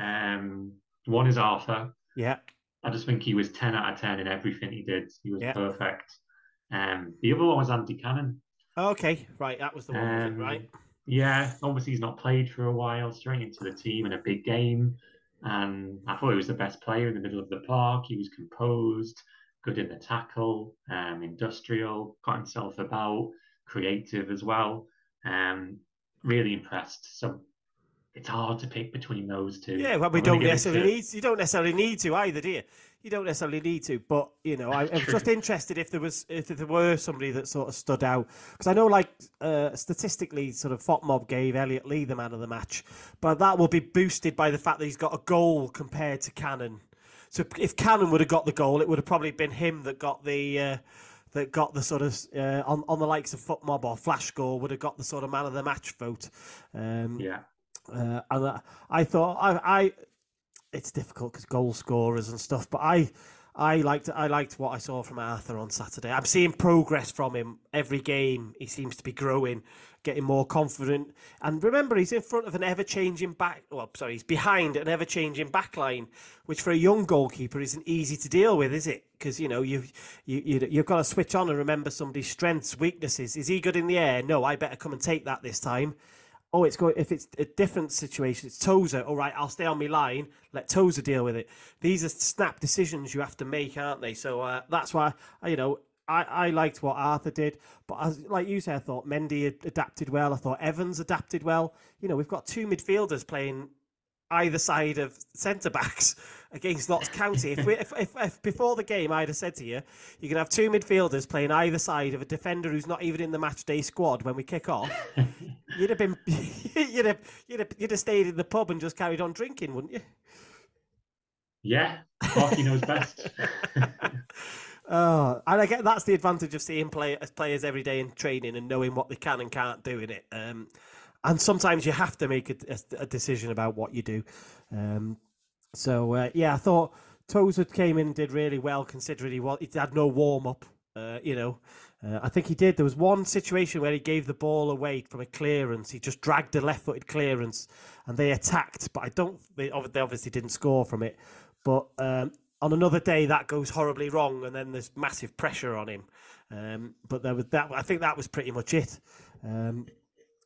Um, one is Arthur. Yeah. I just think he was 10 out of 10 in everything he did. He was Yeah. perfect. Um, the other one was Andy Cannon. Okay, right, that was the one, Um, right? Yeah, obviously he's not played for a while, straight into the team in a big game. And I thought he was the best player in the middle of the park. He was composed, good in the tackle, um, industrial, got himself about, creative as well. Um, really impressed. So it's hard to pick between those two. Yeah, well, we I'm don't necessarily to- need. You don't necessarily need to either, do you? You don't necessarily need to, but you know, I, I was just interested if there was if there were somebody that sort of stood out because I know, like uh, statistically, sort of FOTMob gave Elliot Lee the man of the match, but that will be boosted by the fact that he's got a goal compared to Cannon. So if Cannon would have got the goal, it would have probably been him that got the. Uh, that got the sort of uh, on on the likes of FotMob or Flash Score would have got the sort of man of the match vote. Um, Yeah. uh, and I, I thought I, I it's difficult because goal scorers and stuff, but I I liked I liked what I saw from Arthur on Saturday. I'm seeing progress from him every game. He seems to be growing, getting more confident. And remember, he's in front of an ever-changing back. Well, sorry, he's behind an ever-changing back line, which for a young goalkeeper isn't easy to deal with, is it? Because you know you you you've got to switch on and remember somebody's strengths, weaknesses. Is he good in the air? No, I better come and take that this time oh, it's going. If it's a different situation, it's Tozer. All right, I'll stay on my line. Let Tozer deal with it. These are snap decisions you have to make, aren't they? So uh, that's why you know. I, I liked what Arthur did, but as like you said, I thought Mendy adapted well. I thought Evans adapted well. You know, we've got two midfielders playing either side of centre backs <laughs> against Notts County. If, we, if, if, if before the game I'd have said to you, you can have two midfielders playing either side of a defender who's not even in the match day squad when we kick off, <laughs> you'd have been <laughs> you'd have you'd have you'd have stayed in the pub and just carried on drinking, wouldn't you? Yeah. Clarky knows best. Oh, and I get that's the advantage of seeing play, players every day in training and knowing what they can and can't do in it. Um, and sometimes you have to make a, a- decision about what you do. Um, so uh, yeah, I thought Tozer came in and did really well considering he was he had no warm up. Uh, you know, uh, I think he did. There was one situation where he gave the ball away from a clearance. He just dragged a left-footed clearance, and they attacked. But I don't. They, they obviously didn't score from it. But um, on another day, that goes horribly wrong, and then there's massive pressure on him. Um, but there was that. I think that was pretty much it. Um,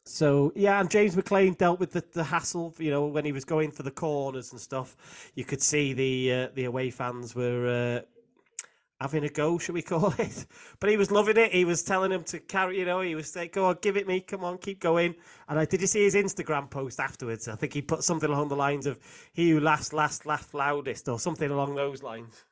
so yeah, and James McLean dealt with the, the hassle. You know, when he was going for the corners and stuff, you could see the uh, the away fans were uh, having a go, should we call <laughs> it? But he was loving it. He was telling him to carry. You know, he was saying, "Go on, give it me. Come on, keep going." And I did you see his Instagram post afterwards? I think he put something along the lines of "He who last, last, laugh loudest" or something along those lines.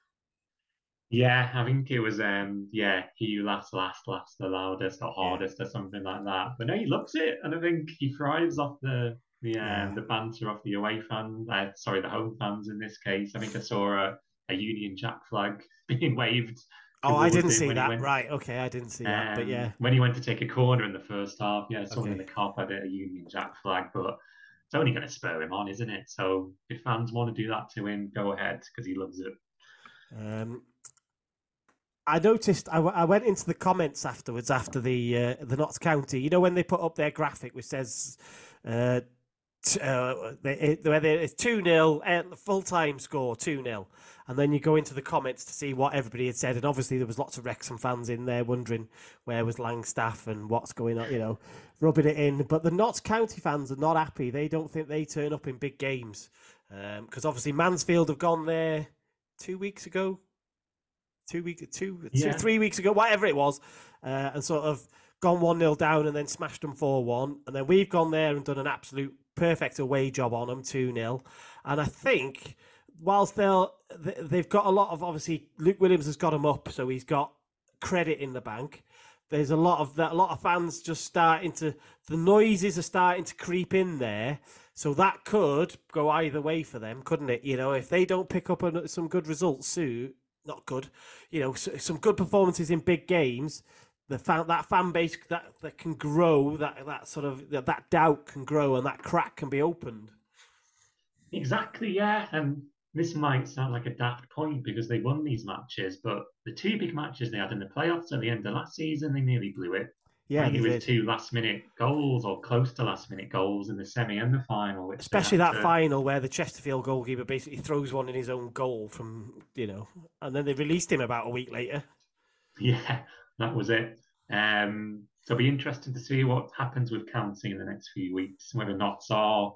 Yeah, I think it was um yeah, he who laughs last laughs the loudest or hardest or something like that. But no, he loves it and I think he thrives off the the um, Yeah. the banter off the away fans, uh, sorry, the home fans in this case. I think I saw a, a Union Jack flag <laughs> being waved. Oh, I didn't see that. went- Right, okay, I didn't see that. But um, yeah, When he went to take a corner in the first half, yeah, someone in the car had a Union Jack flag, but it's only going to spur him on, isn't it? So if fans want to do that to him, go ahead because he loves it. Um, I noticed. I, w- I went into the comments afterwards after the uh, the Notts County. You know when they put up their graphic which says uh, uh, it, where they- it's two 0 full time score two 0 and then you go into the comments to see what everybody had said, and obviously there was lots of Wrexham fans in there wondering where was Langstaff and what's going on. You know, rubbing it in. But the Notts County fans are not happy. They don't think they turn up in big games because obviously Mansfield have gone there two weeks ago two weeks, two, Yeah. two, three weeks ago, whatever it was, uh, and sort of gone one 0 down and then smashed them four one, and then we've gone there and done an absolute perfect away job on them two 0 and I think whilst they'll they've got a lot of obviously Luke Williams has got them up, so he's got credit in the bank. There's a lot of that. A lot of fans just starting to. The noises are starting to creep in there, so that could go either way for them, couldn't it? You know, if they don't pick up some good results soon, not good, you know, some good performances in big games, the fan, that fan base that, that can grow, that that sort of that, that doubt can grow and that crack can be opened. Exactly, yeah. And this might sound like a daft point because they won these matches, but the two big matches they had in the playoffs at the end of last season, they nearly blew it. Yeah, it was two last minute goals or close to last minute goals in the semi and the final. Especially that to- final where the Chesterfield goalkeeper basically throws one in his own goal from, you know, and then they released him about a week later. <laughs> Yeah, that was it. Um, so it'll be interesting to see what happens with County in the next few weeks, whether Notts are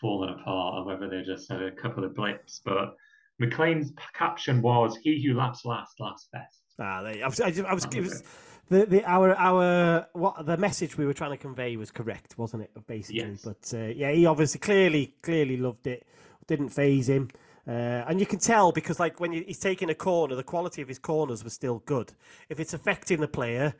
falling apart or whether they're just a couple of blips. But McLean's caption was, "He who laughs last, laughs best." Ah, they, I was, I, just- I was, was was the, the our our what the message we were trying to convey was correct, wasn't it? Basically, Yes. but uh, yeah, he obviously clearly clearly loved it. Didn't phase him, uh, and you can tell because like when he's taking a corner, the quality of his corners was still good. If it's affecting the player.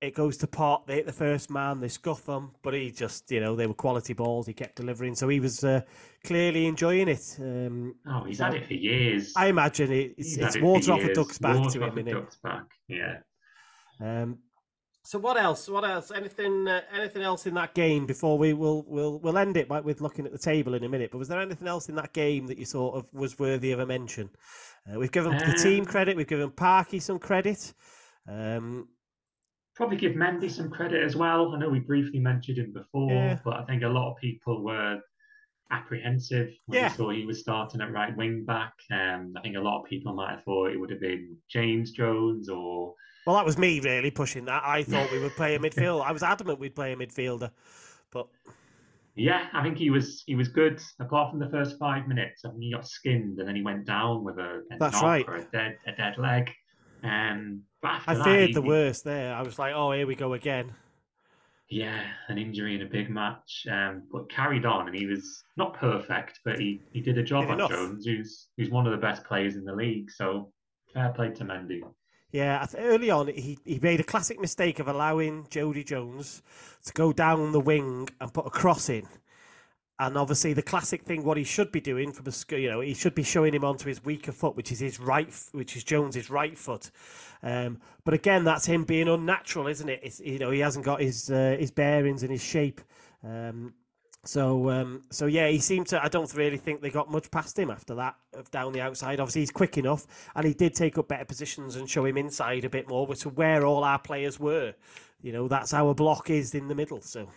It goes to pot. They hit the first man. They scuff them, but he just, you know, they were quality balls. He kept delivering, so he was uh, clearly enjoying it. Um, Oh, he's had it for years. I imagine it, it's, it's water off a duck's back Water to off him, a innit? duck's back. Yeah. Um, so what else? What else? Anything? Uh, anything else in that game before we will we'll we'll end it by, with looking at the table in a minute. But was there anything else in that game that you sort of was worthy of a mention? Uh, we've given the team Um, credit. We've given Parky some credit. Um, Probably give Mendy some credit as well. I know we briefly mentioned him before, Yeah. but I think a lot of people were apprehensive when Yeah. they saw he was starting at right wing back. Um, I think a lot of people might have thought it would have been James Jones or well, that was me really pushing that. I <laughs> thought we would play a midfield. I was adamant we'd play a midfielder, but yeah, I think he was he was good apart from the first five minutes. I think he got skinned and then he went down with a, a That's right. a dead a dead leg. Um, I that, feared he- the worst there. I was like, oh, here we go again. Yeah, an injury in a big match, um, but carried on, and he was not perfect, but he, he did a job Did on enough. Jones, who's who's one of the best players in the league. So fair play to Mendy. Yeah, early on he, he made a classic mistake of allowing Jodi Jones to go down the wing and put a cross in. And obviously, the classic thing, what he should be doing from a, you know, he should be showing him onto his weaker foot, which is his right, which is Jones's right foot. Um, but again, that's him being unnatural, isn't it? It's, you know, he hasn't got his uh, his bearings and his shape. Um, so, um, so yeah, he seemed to. I don't really think they got much past him after that, down the outside. Obviously, he's quick enough, and he did take up better positions and show him inside a bit more, which is where all our players were. You know, that's our block is in the middle. So,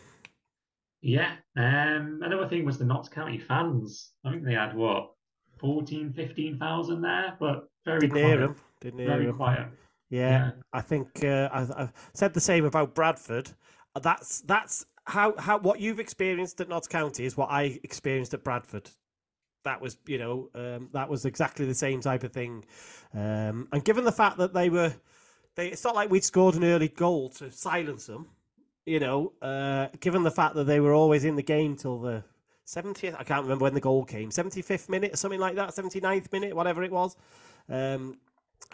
Yeah. Um, another thing was the Notts County fans. I think they had what 14, 15,000 there, but very didn't quiet. hear him. Didn't hear Very him. quiet. Yeah, Yeah. I think uh, I, I've said the same about Bradford. That's that's how how what you've experienced at Notts County is what I experienced at Bradford. That was you know um, that was exactly the same type of thing. Um, and given the fact that they were, they it's not like we'd scored an early goal to silence them. You know, uh, given the fact that they were always in the game till the 70th, I can't remember when the goal came, 75th minute, something like that, 79th minute, whatever it was. Um,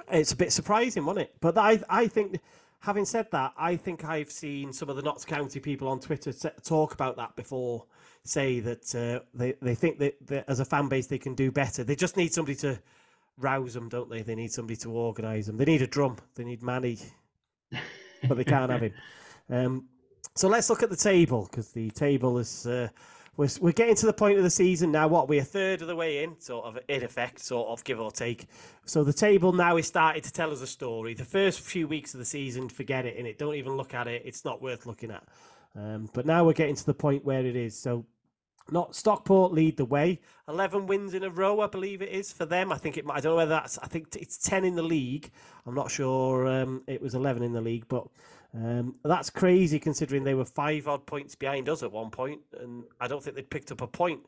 it's a bit surprising, wasn't it? But I, I think, having said that, I think I've seen some of the Notts County people on Twitter sa- talk about that before, say that uh, they, they think that, that as a fan base they can do better. They just need somebody to rouse them, don't they? They need somebody to organise them. They need a drum. They need Manny, but they can't have him. <laughs> Um, so let's look at the table because the table is. Uh, we're, we're getting to the point of the season now. What we're a third of the way in, sort of in effect, sort of give or take. So the table now is starting to tell us a story. The first few weeks of the season, forget it, in it. Don't even look at it. It's not worth looking at. Um, but now we're getting to the point where it is. So not Stockport lead the way. Eleven wins in a row, I believe it is for them. I think it. might- I don't know whether that's. I think it's ten in the league. I'm not sure. Um, it was eleven in the league, but um, that's crazy considering they were five odd points behind us at one point, and I don't think they'd picked up a point.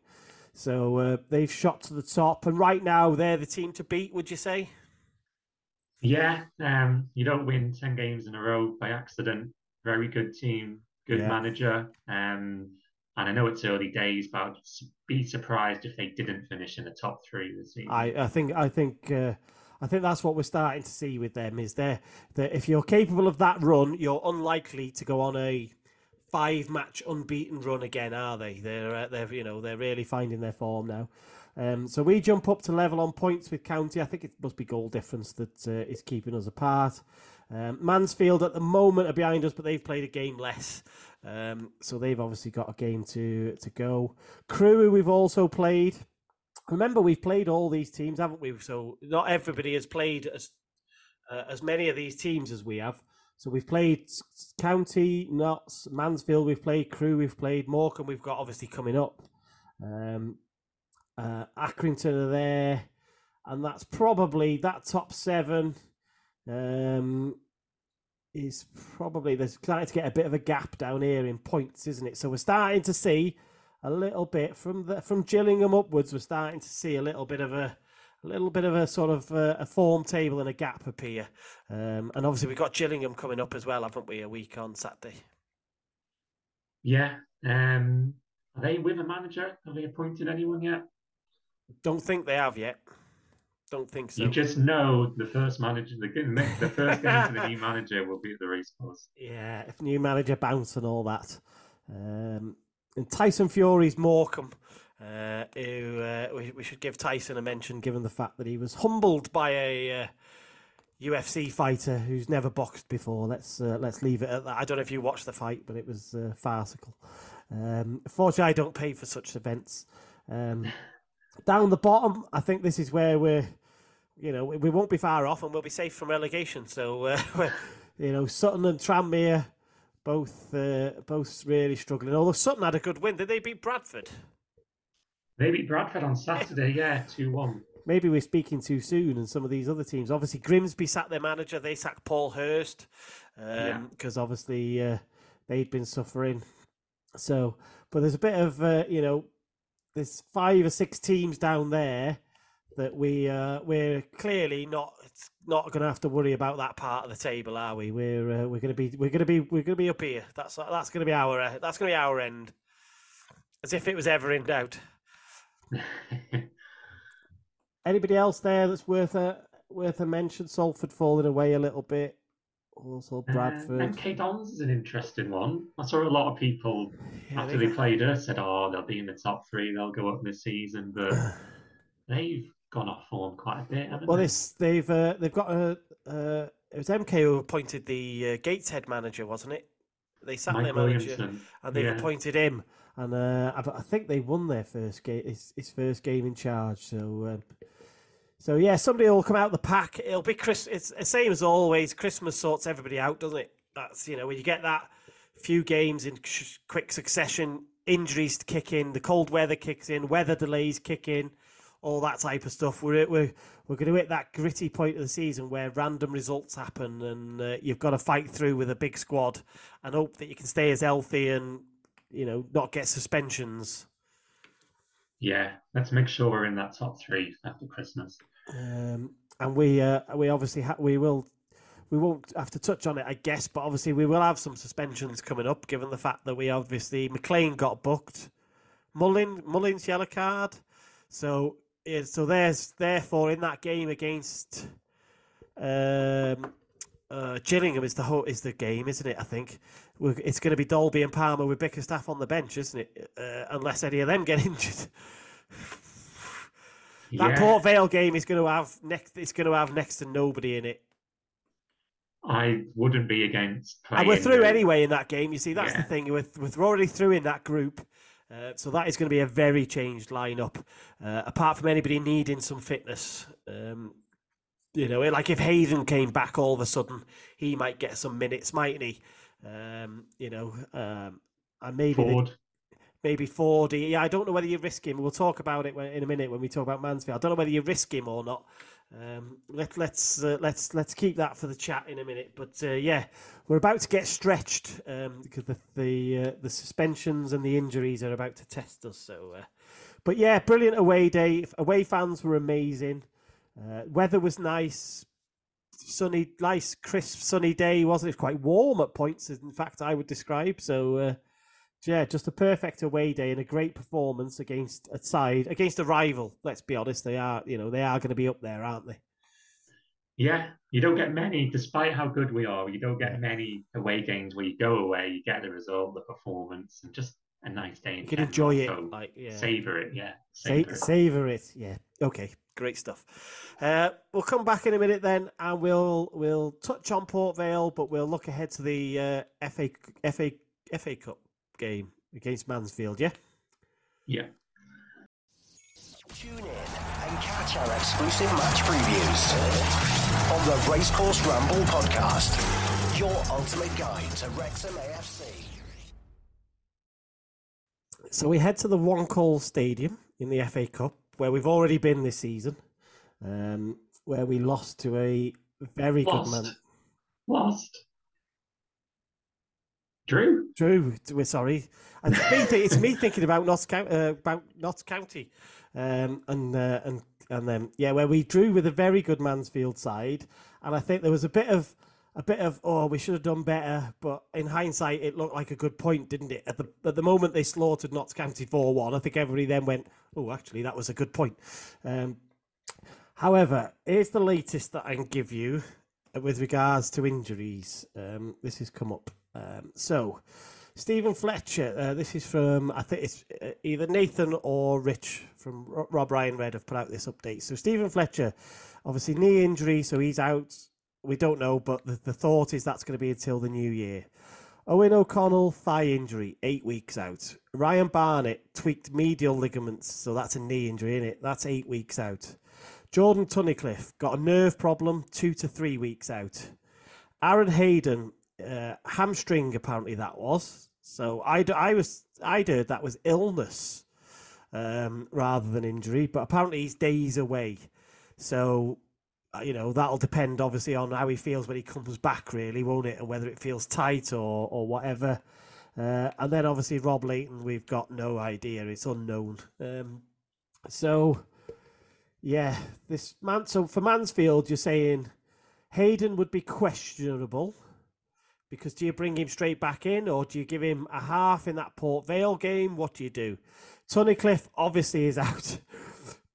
So uh, they've shot to the top, and right now they're the team to beat. Would you say? Yeah, um, you don't win 10 games in a row by accident. Very good team, good Yeah. manager. Um, and I know it's early days, but I'd be surprised if they didn't finish in the top three this season. I, I think I think uh, I think that's what we're starting to see with them is there that if you're capable of that run, you're unlikely to go on a five match unbeaten run again, are they? They're uh, they're you know they're really finding their form now. Um, so we jump up to level on points with County. I think it must be goal difference that uh, is keeping us apart. Um, Mansfield at the moment are behind us, but they've played a game less, um, so they've obviously got a game to to go. Crewe we've also played. Remember, we've played all these teams, haven't we? So not everybody has played as uh, as many of these teams as we have. So we've played County, Notts, Mansfield. We've played Crewe. We've played Morecambe. We've got obviously coming up. Um, uh, Accrington are there, and that's probably that top seven. Um, is probably there's starting to get a bit of a gap down here in points, isn't it? So we're starting to see a little bit from the from Gillingham upwards. We're starting to see a little bit of a a little bit of a sort of uh, a form table and a gap appear. Um, and obviously we've got Gillingham coming up as well, haven't we? A week on Saturday. Yeah. Um, are they with a manager? Have they appointed anyone yet? Don't think they have yet. Don't think so. You just know the first manager, the, the first game to the new manager will be at the racecourse. Yeah, if new manager bounce and all that. Um, and Tyson Fury's Morecambe, uh, who uh, we, we should give Tyson a mention given the fact that he was humbled by a uh, UFC fighter who's never boxed before. Let's uh, let's leave it at that. I don't know if you watched the fight, but it was uh, farcical. Um, fortunately, I don't pay for such events. Um, down the bottom, I think this is where we're, you know, we won't be far off, and we'll be safe from relegation. So, uh, <laughs> you know, Sutton and Tranmere, both uh, both really struggling. Although Sutton had a good win, did they beat Bradford? They beat Bradford on Saturday, yeah, <laughs> 2 1. Maybe we're speaking too soon, and some of these other teams. Obviously, Grimsby sacked their manager. They sacked Paul Hurst Yeah. because obviously uh, they'd been suffering. So, but there's a bit of uh, you know, there's five or six teams down there that we uh, we're clearly not not going to have to worry about that part of the table, are we? We're uh, we're going to be we're going to be we're going to be up here. That's that's going to be our uh, that's going to be our end, as if it was ever in doubt. <laughs> Anybody else there that's worth a worth a mention? Salford falling away a little bit. Also Bradford. Uh, MK Dons is an interesting one. I saw a lot of people Yeah, after they- they played us said, "Oh, they'll be in the top three. They'll go up this season." But <sighs> they've gone off form quite a bit, haven't Well, they? this they've uh, they've got a uh, it was MK who appointed the uh, Gateshead manager, wasn't it? They sat Mike their manager Williamson. and they've yeah. appointed him, and uh, I, I think they won their first game, his, his first game in charge. So, um, so yeah, somebody will come out of the pack. It'll be Chris. It's the same as always. Christmas sorts everybody out, doesn't it? That's you know when you get that few games in quick succession, injuries kick in, the cold weather kicks in, weather delays kick in, all that type of stuff. We're we're we're going to hit that gritty point of the season where random results happen, and uh, you've got to fight through with a big squad and hope that you can stay as healthy and you know not get suspensions. Yeah, let's make sure we're in that top three after Christmas. Um, and we uh, we obviously ha- we will we won't have to touch on it, I guess, but obviously we will have some suspensions coming up, given the fact that we obviously McLean got booked, Mullin Mullin's yellow card, so yeah, so there's therefore in that game against um, uh, Gillingham is the whole is the game, isn't it? I think We're, it's going to be Dalby and Palmer with Bickerstaff on the bench, isn't it? Uh, unless any of them get <laughs> injured. That yeah, Port Vale game is going to have next. It's going to have next to nobody in it, I wouldn't be against playing. and we're through the- anyway in that game. You see, that's the thing. We're, we're already through in that group, uh, so that is going to be a very changed lineup. Uh, apart from anybody needing some fitness, um, you know, like if Hayden came back all of a sudden, he might get some minutes, mightn't he? Um, you know, um, and maybe the- Ford. maybe Ford. Yeah, I don't know whether you risk him. We'll talk about it when- in a minute when we talk about Mansfield. I don't know whether you risk him or not. Um, let, let's uh, let's let's keep that for the chat in a minute. But uh, yeah, we're about to get stretched um, because the the, uh, the suspensions and the injuries are about to test us. So, uh, but yeah, brilliant away day. Away fans were amazing. Uh, weather was nice. Sunny, nice, crisp, sunny day, wasn't it? Quite warm at points, in fact, I would describe. So, uh, yeah, just a perfect away day and a great performance against a side against a rival. Let's be honest, they are you know they are going to be up there, aren't they? Yeah, you don't get many, despite how good we are. You don't get many away games where you go away, you get the result, the performance, and just a nice day. You can enjoy it, So like yeah, savor it. Yeah, Sa- savor it. savor it. Yeah. Okay. Great stuff. Uh, we'll come back in a minute then, and we'll we'll touch on Port Vale, but we'll look ahead to the uh, FA FA FA Cup game against Mansfield. Yeah. Yeah. Tune in and catch our exclusive match previews on the Racecourse Ramble podcast. Your ultimate guide to Wrexham AFC. So we head to the One Call Stadium in the FA Cup, where we've already been this season, um, where we lost to a very good man. Lost. Drew. Drew, we're sorry. And it's me, it's me thinking about Notts, County, uh, about Notts County, um, and uh, and and then yeah, where we drew with a very good Mansfield side, and I think there was a bit of a bit of oh we should have done better, but in hindsight it looked like a good point, didn't it? At the at the moment they slaughtered Notts County four one, I think everybody then went oh actually that was a good point. Um, however, here's the latest that I can give you with regards to injuries. Um, this has come up. Um, so, Steven Fletcher, uh, this is from, I think it's uh, either Nathan or Rich from Rob Ryan Red have put out this update. So, Steven Fletcher, obviously knee injury, so he's out. We don't know, but the, the thought is that's going to be until the new year. Eoghan O'Connell, thigh injury, eight weeks out. Ryan Barnett, tweaked medial ligaments, so that's a knee injury, isn't it? That's eight weeks out. Jordan Tunnicliffe got a nerve problem, two to three weeks out. Aaron Hayden, uh, hamstring apparently that was. So I, I was I heard that was illness um, rather than injury, but apparently he's days away. So uh, you know that'll depend obviously on how he feels when he comes back, really, won't it? And whether it feels tight or or whatever. Uh, and then obviously Rob Lainton, we've got no idea; it's unknown. Um, so yeah, this man. So for Mansfield, you're saying Hayden would be questionable because do you bring him straight back in or do you give him a half in that Port Vale game? What do you do? Tunnicliffe obviously is <laughs> out.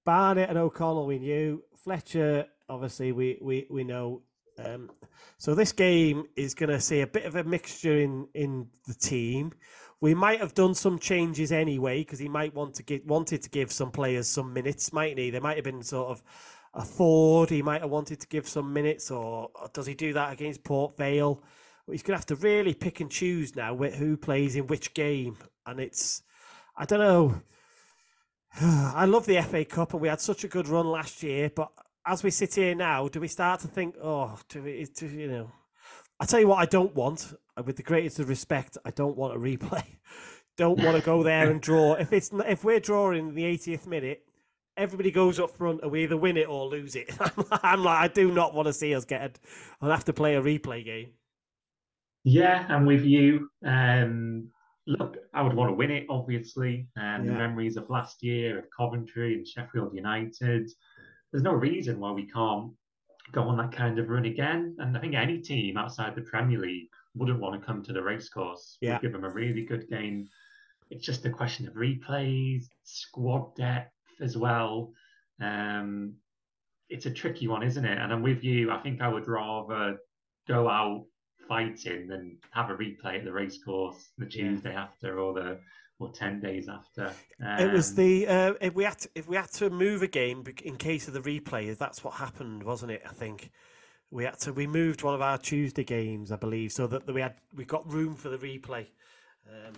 Barnett and O'Connell we knew. Fletcher obviously we we we know. Um, so this game is going to see a bit of a mixture in in the team. We might have done some changes anyway because he might want to get wanted to give some players some minutes, mightn't he? There might have been sort of a Ford. He might have wanted to give some minutes, or, or does he do that against Port Vale? He's going to have to really pick and choose now who plays in which game, and it's I don't know. <sighs> I love the FA Cup, and we had such a good run last year. But as we sit here now, do we start to think, oh, do we, do, you know? I tell you what, I don't want, with the greatest of respect, I don't want a replay. <laughs> don't want to go there and draw. If it's if we're drawing in the 80th minute, everybody goes up front and we either win it or lose it. <laughs> I'm like, I do not want to see us get. A, I'll have to play a replay game. Yeah, I'm with you. Um, look, I would want to win it, obviously. And the memories of last year of Coventry and Sheffield United. There's no reason why we can't go on that kind of run again. And I think any team outside the Premier League wouldn't want to come to the racecourse. Yeah. Give them a really good game. It's just a question of replays, squad depth as well. Um, it's a tricky one, isn't it? And I'm with you. I think I would rather go out fighting than have a replay at the racecourse the Yeah. Tuesday after or the or ten days after. it was Um, the uh, if we had to, if we had to move a game in case of the replay, that's what happened, wasn't it? I think we had to we moved one of our Tuesday games, I believe, so that we had we got room for the replay. Um,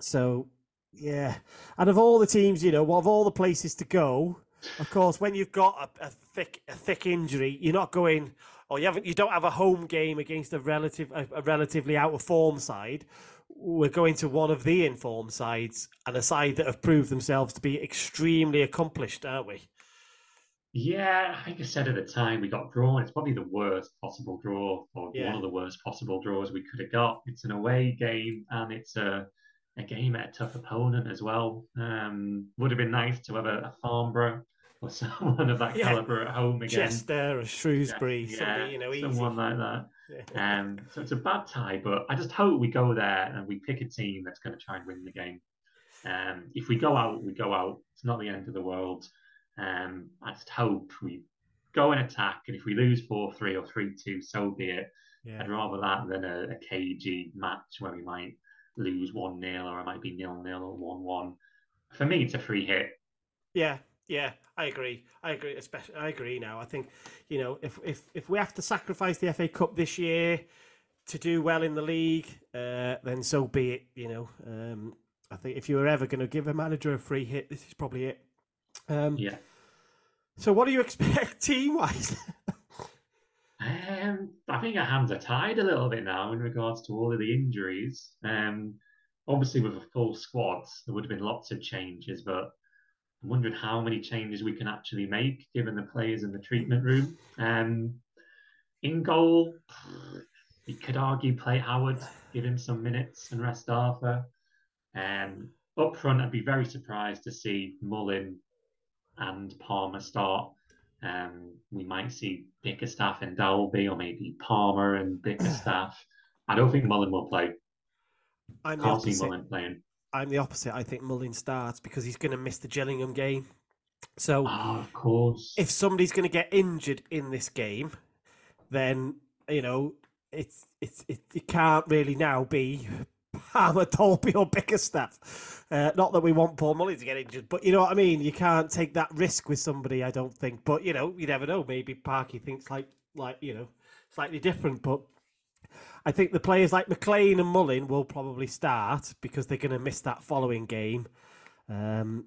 so yeah, and of all the teams, you know, of all the places to go, of course, when you've got a, a thick a thick injury, you're not going. Or you haven't, you don't have a home game against a relative, a, a relatively out of form side. We're going to one of the informed sides and a side that have proved themselves to be extremely accomplished, aren't we? Yeah, I think I said at the time we got drawn. It's probably the worst possible draw, or Yeah. one of the worst possible draws we could have got. It's an away game, and it's a a game at a tough opponent as well. Um, would have been nice to have a, a Farnborough or <laughs> someone of that Yeah. caliber at home again. Chester or Shrewsbury, Yeah, something, you know, easy. someone like that. Yeah. Um, so it's a bad tie, but I just hope we go there and we pick a team that's going to try and win the game. Um, if we go out, we go out. It's not the end of the world. Um, I just hope we go and attack, and if we lose four three or three two, so be it. yeah. I'd rather that than a, a cagey match where we might lose one 0 or it might be nil nil or one one. For me, it's a free hit. Yeah, yeah, I agree. I agree. Especially, I agree. Now, I think you know if if if we have to sacrifice the FA Cup this year to do well in the league, uh, then so be it. You know, um, I think if you were ever going to give a manager a free hit, this is probably it. Um, Yeah. So, what do you <laughs> expect team wise? Um, I think our hands are tied a little bit now in regards to all of the injuries. Um, obviously, with a full squad, there would have been lots of changes, but I'm wondering how many changes we can actually make given the players in the treatment room. Um, in goal, you could argue play Howard, give him some minutes and rest Arthur. Um, up front, I'd be very surprised to see Mullin and Palmer start. Um, we might see Bickerstaff and Dalby, or maybe Palmer and Bickerstaff. I don't think Mullin will play. I'm Can't see. Mullin playing. I'm the opposite. I think Mullin starts because he's going to miss the Gillingham game. So Oh, of course. if somebody's going to get injured in this game, then you know it's it's it, it can't really now be Palmer, <laughs> Dalby, or Bickerstaff. Uh, not that we want Paul Mullin to get injured, but you know what I mean. You can't take that risk with somebody. I don't think. But you know, you never know. Maybe Parky thinks like like you know slightly different, but. I think the players like McLean and Mullin will probably start because they're going to miss that following game. Um,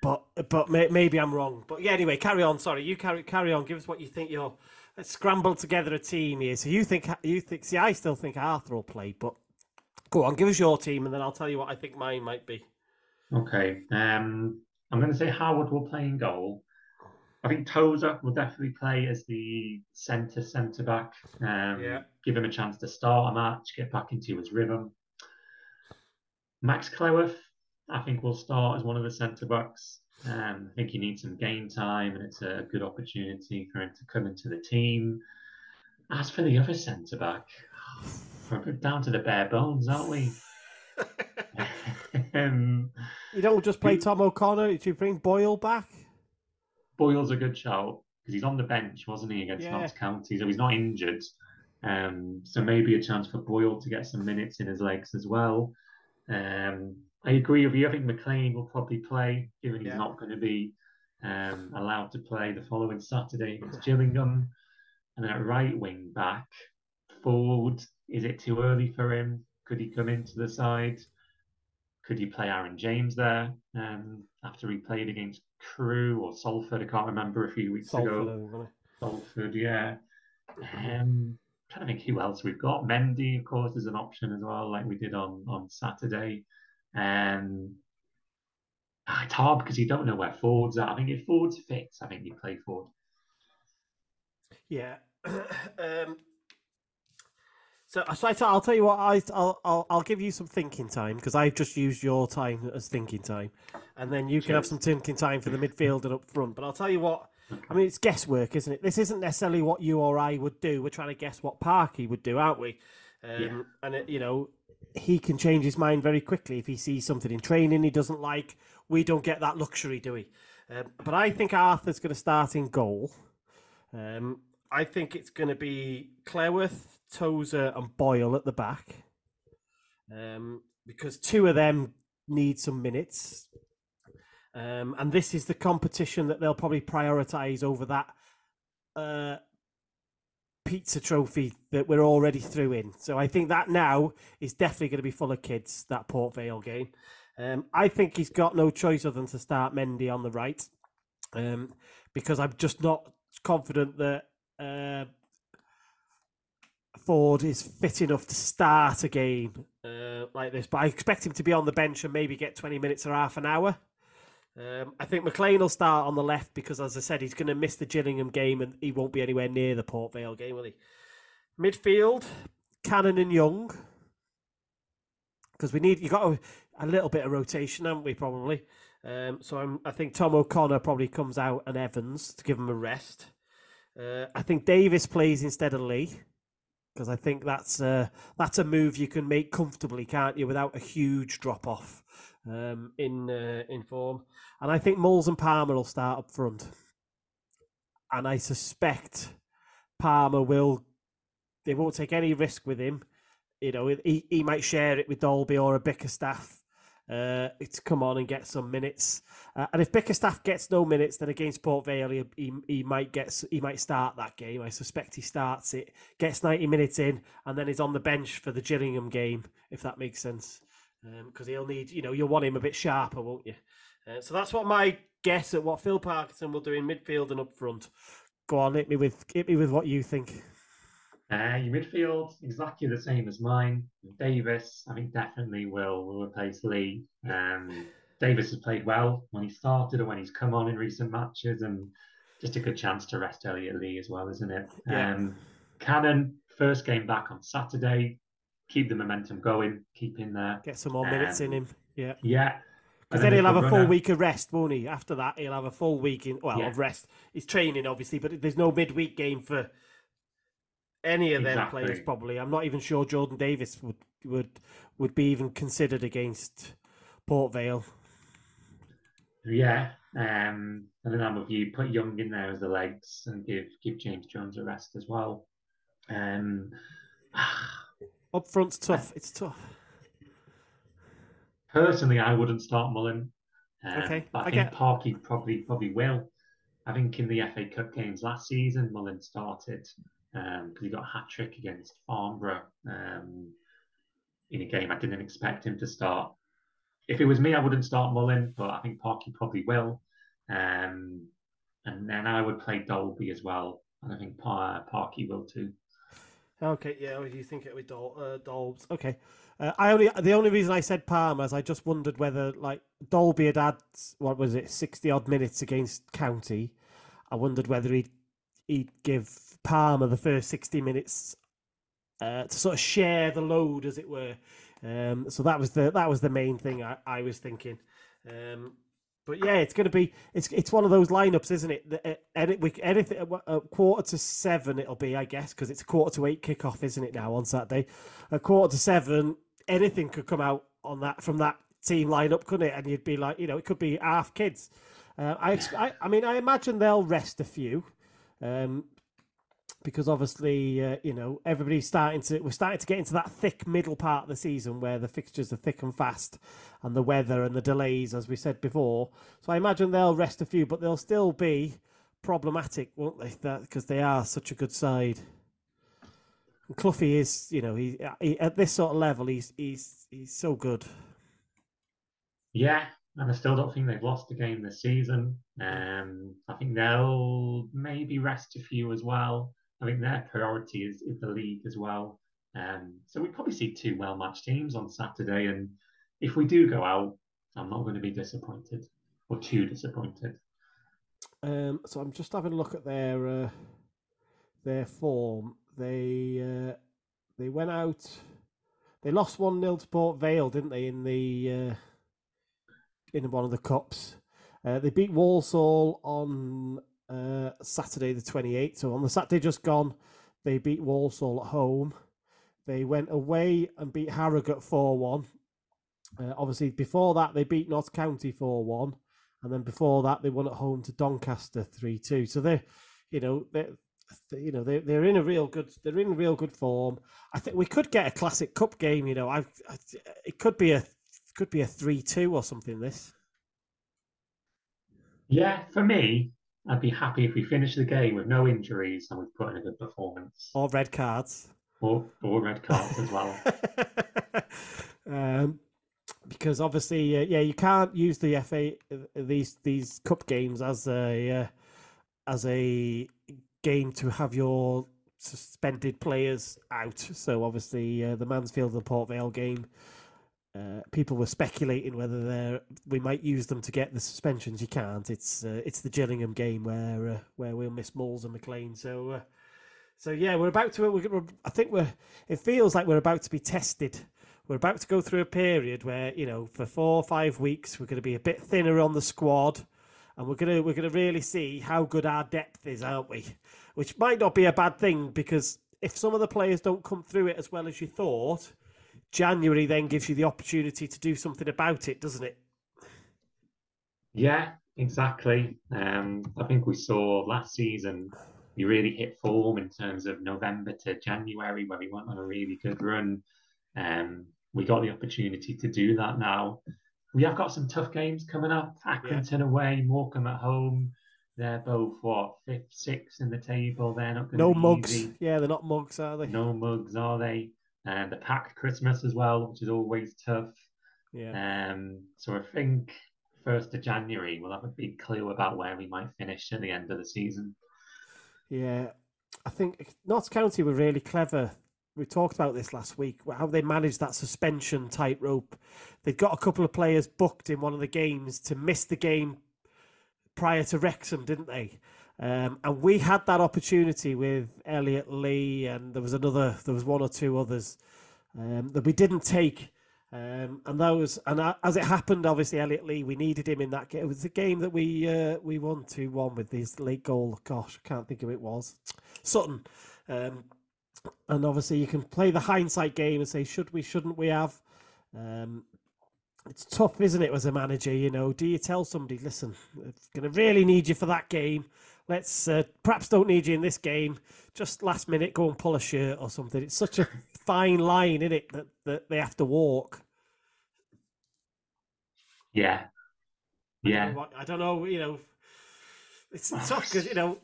but but may, maybe I'm wrong. But yeah, anyway, carry on. Sorry, you carry carry on. Give us what you think. You're let's scramble together a team here. So you think you think? See, I still think Arthur will play, but go on, give us your team, and then I'll tell you what I think mine might be. Okay. Um, I'm going to say Howard will play in goal. I think Tozer will definitely play as the centre centre back. Um, Yeah. Give him a chance to start a match, get back into his rhythm. Max Cleworth, I think, will start as one of the centre backs. Um, I think he needs some game time, and it's a good opportunity for him to come into the team. As for the other centre back, <sighs> we're down to the bare bones, aren't we? <laughs> <laughs> um, You don't just play Who- Tom O'Connor. Did you bring Boyle back? Boyle's a good shout because he's on the bench, wasn't he, against Yeah. Notts County? So he's not injured. Um, so maybe a chance for Boyle to get some minutes in his legs as well. Um, I agree with you. I think McLean will probably play, given he's Yeah. not going to be um, allowed to play the following Saturday against Gillingham. And then at right wing back, Ford, is it too early for him? Could he come into the side? Could he play Aaron James there um, after he played against Crewe or Salford? I can't remember a few weeks Salford, ago. I Salford, yeah. Um, trying to think who else we've got. Mendy, of course, is an option as well, like we did on on Saturday. Um, ah, it's hard because you don't know where Ford's at. I think if Ford's fit, I think you play Ford. Yeah. <coughs> um, so, so I t- I'll tell you what. I I'll, I'll I'll give you some thinking time because I've just used your time as thinking time, and then you can have some thinking time for the midfield and up front. But I'll tell you what. I mean, it's guesswork, isn't it? This isn't necessarily what you or I would do. We're trying to guess what Parky would do, aren't we? Um, Yeah. And it, you know, he can change his mind very quickly if he sees something in training he doesn't like. We don't get that luxury, do we? Um, but I think Arthur's going to start in goal. Um, I think it's going to be Cleworth, Tozer, and Boyle at the back. Um, because two of them need some minutes. Um, and this is the competition that they'll probably prioritise over that uh, pizza trophy that we're already through in. So I think that now is definitely going to be full of kids, that Port Vale game. Um, I think he's got no choice other than to start Mendy on the right um, because I'm just not confident that uh, Ford is fit enough to start a game uh, like this. But I expect him to be on the bench and maybe get 20 minutes or half an hour. Um, I think McLean will start on the left because, as I said, he's going to miss the Gillingham game and he won't be anywhere near the Port Vale game, will he? Midfield, Cannon and Young. Because we need, you got a, a little bit of rotation, haven't we? Probably. Um, so I'm, I think Tom O'Connor probably comes out and Evans to give him a rest. Uh, I think Davis plays instead of Lee because I think that's uh, that's a move you can make comfortably, can't you, without a huge drop off um, in uh, in form. And I think Moles and Palmer will start up front, and I suspect Palmer will. They won't take any risk with him. You know, he he might share it with Dalby or a Bickerstaff. Uh, to come on and get some minutes, uh, and if Bickerstaff gets no minutes, then against Port Vale, he, he, he might get he might start that game. I suspect he starts it, gets ninety minutes in, and then he's on the bench for the Gillingham game, if that makes sense. Because he'll need, you know, you'll want him a bit sharper, won't you? Uh, so that's what my guess at what Phil Parkinson will do in midfield and up front. go on, hit me with hit me with what you think. Uh, your midfield exactly the same as mine. Davis, I think definitely will will replace Lee. Um, Davis has played well when he started or when he's come on in recent matches, and just a good chance to rest Elliot Lee as well, isn't it? Yeah. Um, Cannon, first game back on Saturday. Keep the momentum going. Keep in there. Get some more minutes in Um, him. Yeah. Yeah. Because And then he'll have a full gonna- week of rest, won't he? After that, he'll have a full week in well Yeah. of rest. He's training, obviously, but there's no midweek game for any of them players. Probably, I'm not even sure Jordan Davis would would would be even considered against Port Vale. Yeah. Um, and then I'm with you. Put Young in there as the legs and give give James Jones a rest as well. Um, <sighs> Up front's tough. It's tough. personally, I wouldn't start Mullin. Um, Okay, but I, I think get- Parky probably probably will. I think in the FA Cup games last season, Mullin started because he got a hat trick against Farnborough um, in a game I didn't expect him to start. If it was me, I wouldn't start Mullin, but I think Parky probably will. Um, and then I would play Dalby as well, and I think Par- Parky will too. Okay, yeah, you think it with Dol- uh, Dolbs? Okay, uh, I only the only reason I said Palmer is I just wondered whether like Dalby had had what was it sixty odd minutes against County. I wondered whether he'd he'd give Palmer the first sixty minutes uh, to sort of share the load, as it were. Um, so that was the that was the main thing I, I was thinking. Um, but yeah, it's going to be it's it's one of those lineups, isn't it? The, uh, we, anything uh, uh, quarter to seven it'll be, I guess, because it's a quarter to eight kickoff, isn't it now on Saturday? A quarter to seven, anything could come out on that from that team lineup, couldn't it? And you'd be like, you know, it could be half kids. Uh, I, I I mean, I imagine they'll rest a few. Um, because obviously, uh, you know, everybody's starting to we're starting to get into that thick middle part of the season where the fixtures are thick and fast, and the weather and the delays, as we said before. So I imagine they'll rest a few, but they'll still be problematic, won't they? Because they are such a good side. And Cloughie is, you know, he, he at this sort of level, he's he's he's so good. Yeah, and I still don't think they've lost a game this season. Um, I think they'll maybe rest a few as well. I think their priority is, is the league as well. Um, so we probably see two well matched teams on Saturday, and if we do go out, I'm not going to be disappointed or too disappointed. Um, so I'm just having a look at their uh, their form. They uh, they went out. They lost one 0 to Port Vale, didn't they? In the uh, in one of the cups, uh, they beat Walsall on uh, Saturday the 28th. So on the Saturday just gone, they beat Walsall at home. They went away and beat Harrogate four one. Uh, obviously, before that they beat Notts County four one and then before that they won at home to Doncaster three two. So they're, you know, they're, you know, they're they're in a real good they're in real good form. I think we could get a classic cup game. You know, I, I it could be a could be a three two or something. This Yeah, for me, I'd be happy if we finish the game with no injuries and we put in a good performance or red cards. or, or red cards as well. <laughs> um, because obviously, uh, yeah, you can't use the FA uh, these these cup games as a uh, as a game to have your suspended players out. So obviously, uh, the Mansfield and Port Vale game, uh, people were speculating whether they're we might use them to get the suspensions. You can't. It's uh, it's the Gillingham game where uh, where we'll miss Moles and McLean. So. Uh, so yeah, we're about to. We're, we're, I think we're. It feels like we're about to be tested. We're about to go through a period where you know, for four or five weeks, we're going to be a bit thinner on the squad, and we're gonna we're gonna really see how good our depth is, aren't we? Which might not be a bad thing because if some of the players don't come through it as well as you thought, January then gives you the opportunity to do something about it, doesn't it? Yeah, exactly. Um, I think we saw last season we really hit form in terms of November to January where we went on a really good run. Um, we got the opportunity to do that now. We have got some tough games coming up. Accrington away, Morecambe at home. They're both what fifth, sixth in the table. They're not going to No mugs. easy. Yeah, they're not mugs, are they? No mugs, are they? And the packed Christmas as well, which is always tough. Yeah. Um, so I think first of January we'll have a big clue about where we might finish at the end of the season. Yeah, I think Notts County were really clever. We talked about this last week, how they managed that suspension tightrope. They'd got a couple of players booked in one of the games to miss the game prior to Wrexham, didn't they? Um, and we had that opportunity with Elliot Lee, and there was another, there was one or two others um, that we didn't take. Um, and those, and as it happened, obviously Elliot Lee, we needed him in that game. It was the game that we uh, we won two one with his late goal. Gosh, I can't think who it was. Sutton. Um, and obviously you can play the hindsight game and say, should we, shouldn't we have? Um, it's tough, isn't it, as a manager? You know, do you tell somebody, listen, we're going to really need you for that game. Let's uh, perhaps don't need you in this game. Just last minute, go and pull a shirt or something. It's such a <laughs> fine line, isn't it, that, that they have to walk. Yeah. Yeah. What- I don't know, you know, it's tough <sighs> because, you know,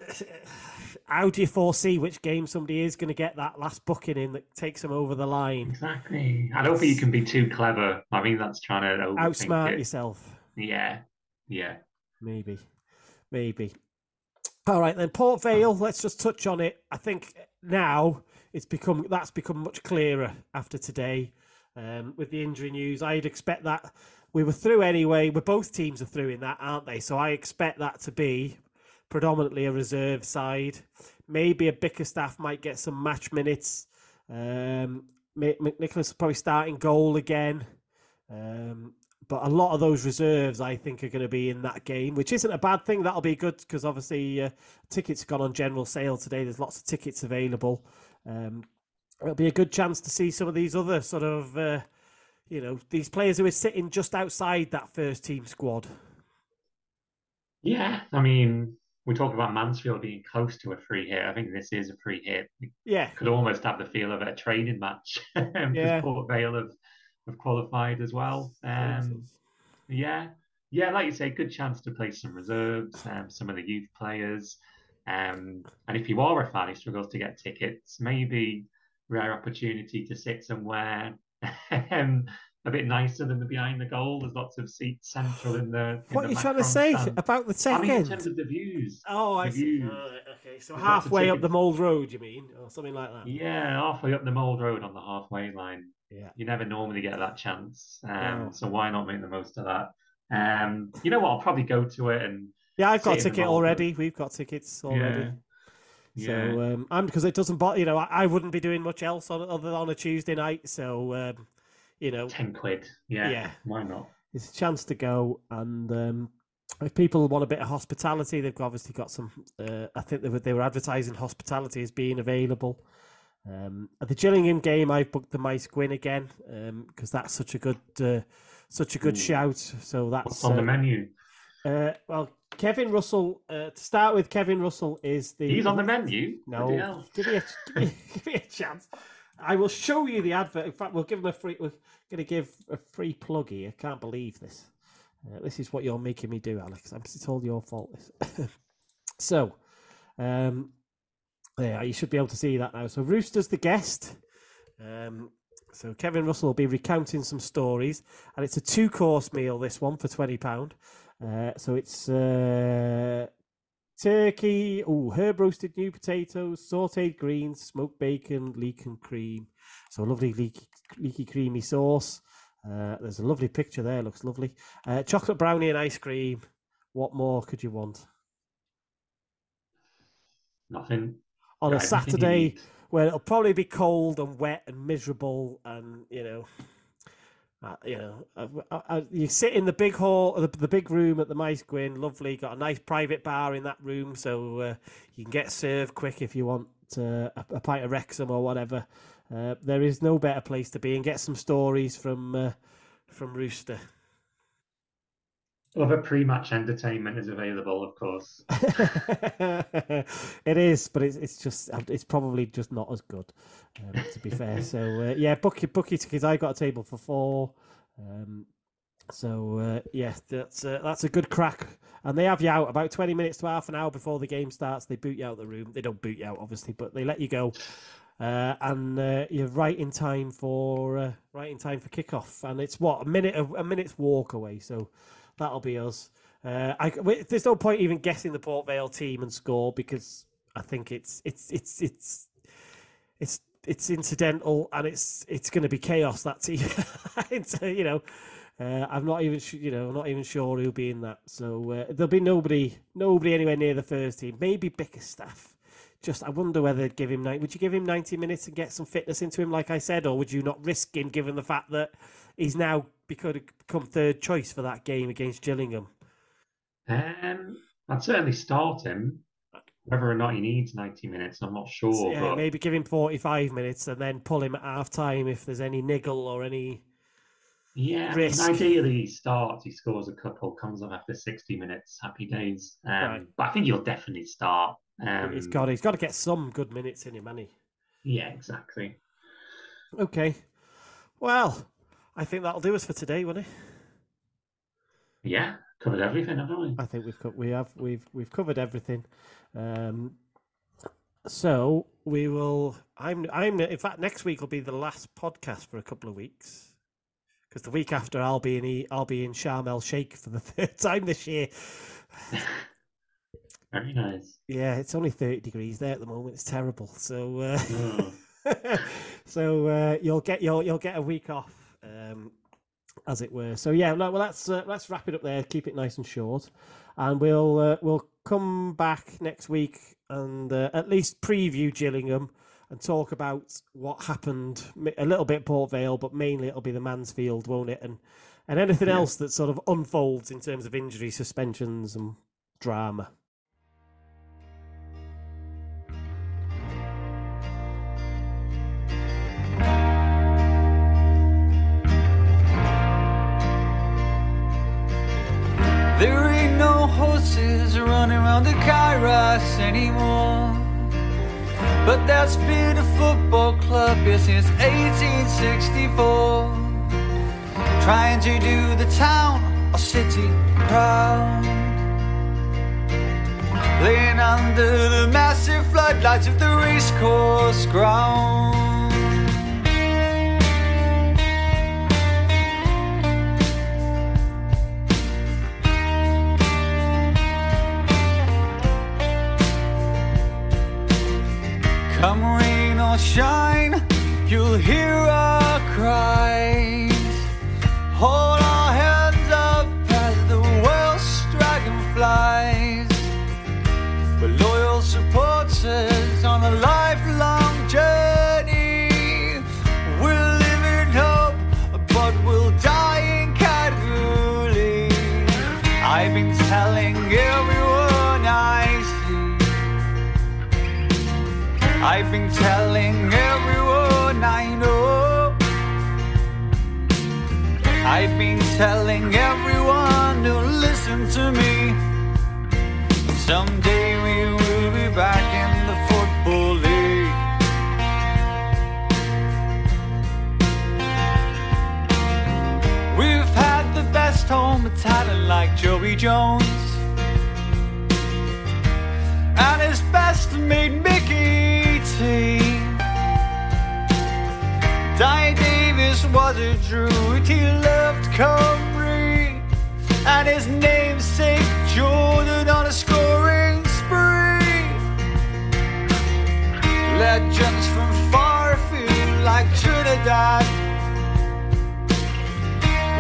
<sighs> how do you foresee which game somebody is going to get that last booking in that takes them over the line? Exactly. I don't think you can be too clever. I mean, that's trying to Outsmart it. yourself. Yeah. Yeah. Maybe. Maybe. All right, then Port Vale, let's just touch on it. I think now it's become that's become much clearer after today. Um, with the injury news, I'd expect that we were through anyway. We're both teams are through in that, aren't they? So I expect that to be predominantly a reserve side. Maybe a Bickerstaff might get some match minutes. Um, McNicholas will probably starting goal again. Um, but a lot of those reserves, I think, are going to be in that game, which isn't a bad thing. That'll be good because obviously uh, tickets have gone on general sale today. There's lots of tickets available. Um, it'll be a good chance to see some of these other sort of, uh, you know, these players who are sitting just outside that first team squad. Yeah. I mean, we talk about Mansfield being close to a free hit. I think this is a free hit. Yeah, could almost have the feel of a training match <laughs> Yeah. Port Vale have, have qualified as well. Um, Yeah, yeah, like you say, good chance to play some reserves, um, some of the youth players. Um, and if you are a fan who struggles to get tickets, maybe rare opportunity to sit somewhere <laughs> um, a bit nicer than the behind the goal. There's lots of seats central in the. in what the are you trying to say stand. about the I second? mean, in terms of the views. oh, I see. Okay, so There's halfway up the. Mold Road, you mean, or something like that? Yeah, halfway up the Mold Road on the halfway line. Yeah. You never normally get that chance. Um, No. So why not make the most of that? Um, you know what? I'll probably go to it and Yeah, I've got a Sit in the ticket already. We've got tickets already. Yeah. So um, I'm because it doesn't bother you know I, I wouldn't be doing much else on other than on a Tuesday night. So um, you know 10 quid. Yeah. Yeah. Why not? it's a chance to go and um, if people want a bit of hospitality, they've obviously got some. Uh, I think they were they were advertising hospitality as being available. Um, at the Gillingham game, I've booked the Mice Gwyn again because that's such a good uh, such a good Ooh. shout. So that's What's on the uh, menu? uh, well, Kevin Russell. Uh, to start with, Kevin Russell is the He's on the menu? No, give me, a, <laughs> give, me, give me a chance. I will show you the advert. In fact, we'll give him a free. We're going to give a free plug here. I can't believe this. Uh, this is what you're making me do, Alex. I'm, it's all your fault. <laughs> So, um, yeah, you should be able to see that now. So, Rooster's the guest. Um, so Kevin Russell will be recounting some stories, and it's a two-course meal. This one for twenty pound. Uh, so it's uh, turkey, oh, herb roasted new potatoes, sautéed greens, smoked bacon, leek and cream. So a lovely leaky, leaky creamy sauce. Uh, there's a lovely picture there, looks lovely. Uh, chocolate brownie and ice cream. What more could you want? Nothing. On a Got everything you Saturday where it'll probably be cold and wet and miserable and, you know, uh, you know, uh, uh, uh, you sit in the big hall, the, the big room at the Mice Gwyn, lovely. Got a nice private bar in that room, so uh, you can get served quick if you want uh, a, a pint of Wrexham or whatever. Uh, there is no better place to be and get some stories from uh, from Rooster. Other pre-match entertainment is available, of course. <laughs> it is, but it's it's just it's probably just not as good, um, to be fair. So <laughs> uh, yeah, book your book your tickets. I got a table for four. Um, so uh, yeah, that's uh, that's a good crack. And they have you out about twenty minutes to half an hour before the game starts. They boot you out of the room. They don't boot you out, obviously, but they let you go. Uh, and uh, you're right in time for uh, right in time for kickoff. And it's what a minute a, a minute's walk away. So that'll be us. Uh, I, there's no point even guessing the Port Vale team and score because I think it's it's it's it's it's it's incidental and it's it's going to be chaos. That team, <laughs> you know. Uh, I'm not even, you know, I'm not even sure who'll be in that. So uh, there'll be nobody, nobody anywhere near the first team. Maybe Bickerstaff. Just, I wonder whether they'd give him. Would you give him 90 minutes and get some fitness into him, like I said, or would you not risk him, given the fact that he's now become, become third choice for that game against Gillingham? Um, I'd certainly start him. Whether or not he needs 90 minutes, I'm not sure. So, yeah, but maybe give him 45 minutes and then pull him at half time if there's any niggle or any. yeah, I mean, risk. ideally he starts, he scores a couple, comes on after 60 minutes, happy days. Um, Right. But I think he'll definitely start. Um, he's got, he's got to get some good minutes in him, he? Yeah, exactly. Okay. Well, I think that'll do us for today, won't it? Yeah, covered everything, haven't we? I think we've co- we have we've we've covered everything. Um, so we will. I'm I'm in fact next week will be the last podcast for a couple of weeks because the week after I'll be in I'll be in Sharm el Sheikh for the <laughs> third time this year. <laughs> Very nice. Yeah, it's only thirty degrees there at the moment. It's terrible. So uh, Oh, <laughs> so uh, you'll get you'll you'll get a week off, um, as it were. So yeah, no, well let's uh, let's wrap it up there. Keep it nice and short, and we'll uh, we'll come back next week and uh, at least preview Gillingham and talk about what happened a little bit Port Vale, but mainly it'll be the Mansfield, won't it? And and anything Yeah. else that sort of unfolds in terms of injury, suspensions, and drama. No horses running around the Kairos anymore. But that's been a football club here since 1864. Trying to do the town or city proud. Laying under the massive floodlights of the racecourse ground. Come rain or shine, you'll hear our cries. Hold our hands up as the Welsh dragonflies. We're loyal supporters on a lifelong I've been telling everyone I know. I've been telling everyone to listen to me. Someday we will be back in the football league. We've had the best home talent like Joey Jones. And his best mate Mickey T. Dai Davies was a druid, he loved Cymru. And his namesake Jordan on a scoring spree. Legends from far afield like Trinidad.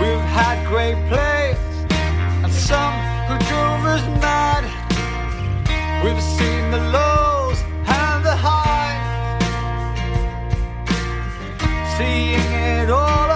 We've had great plays and some who drove us mad. We've seen the lows seeing it all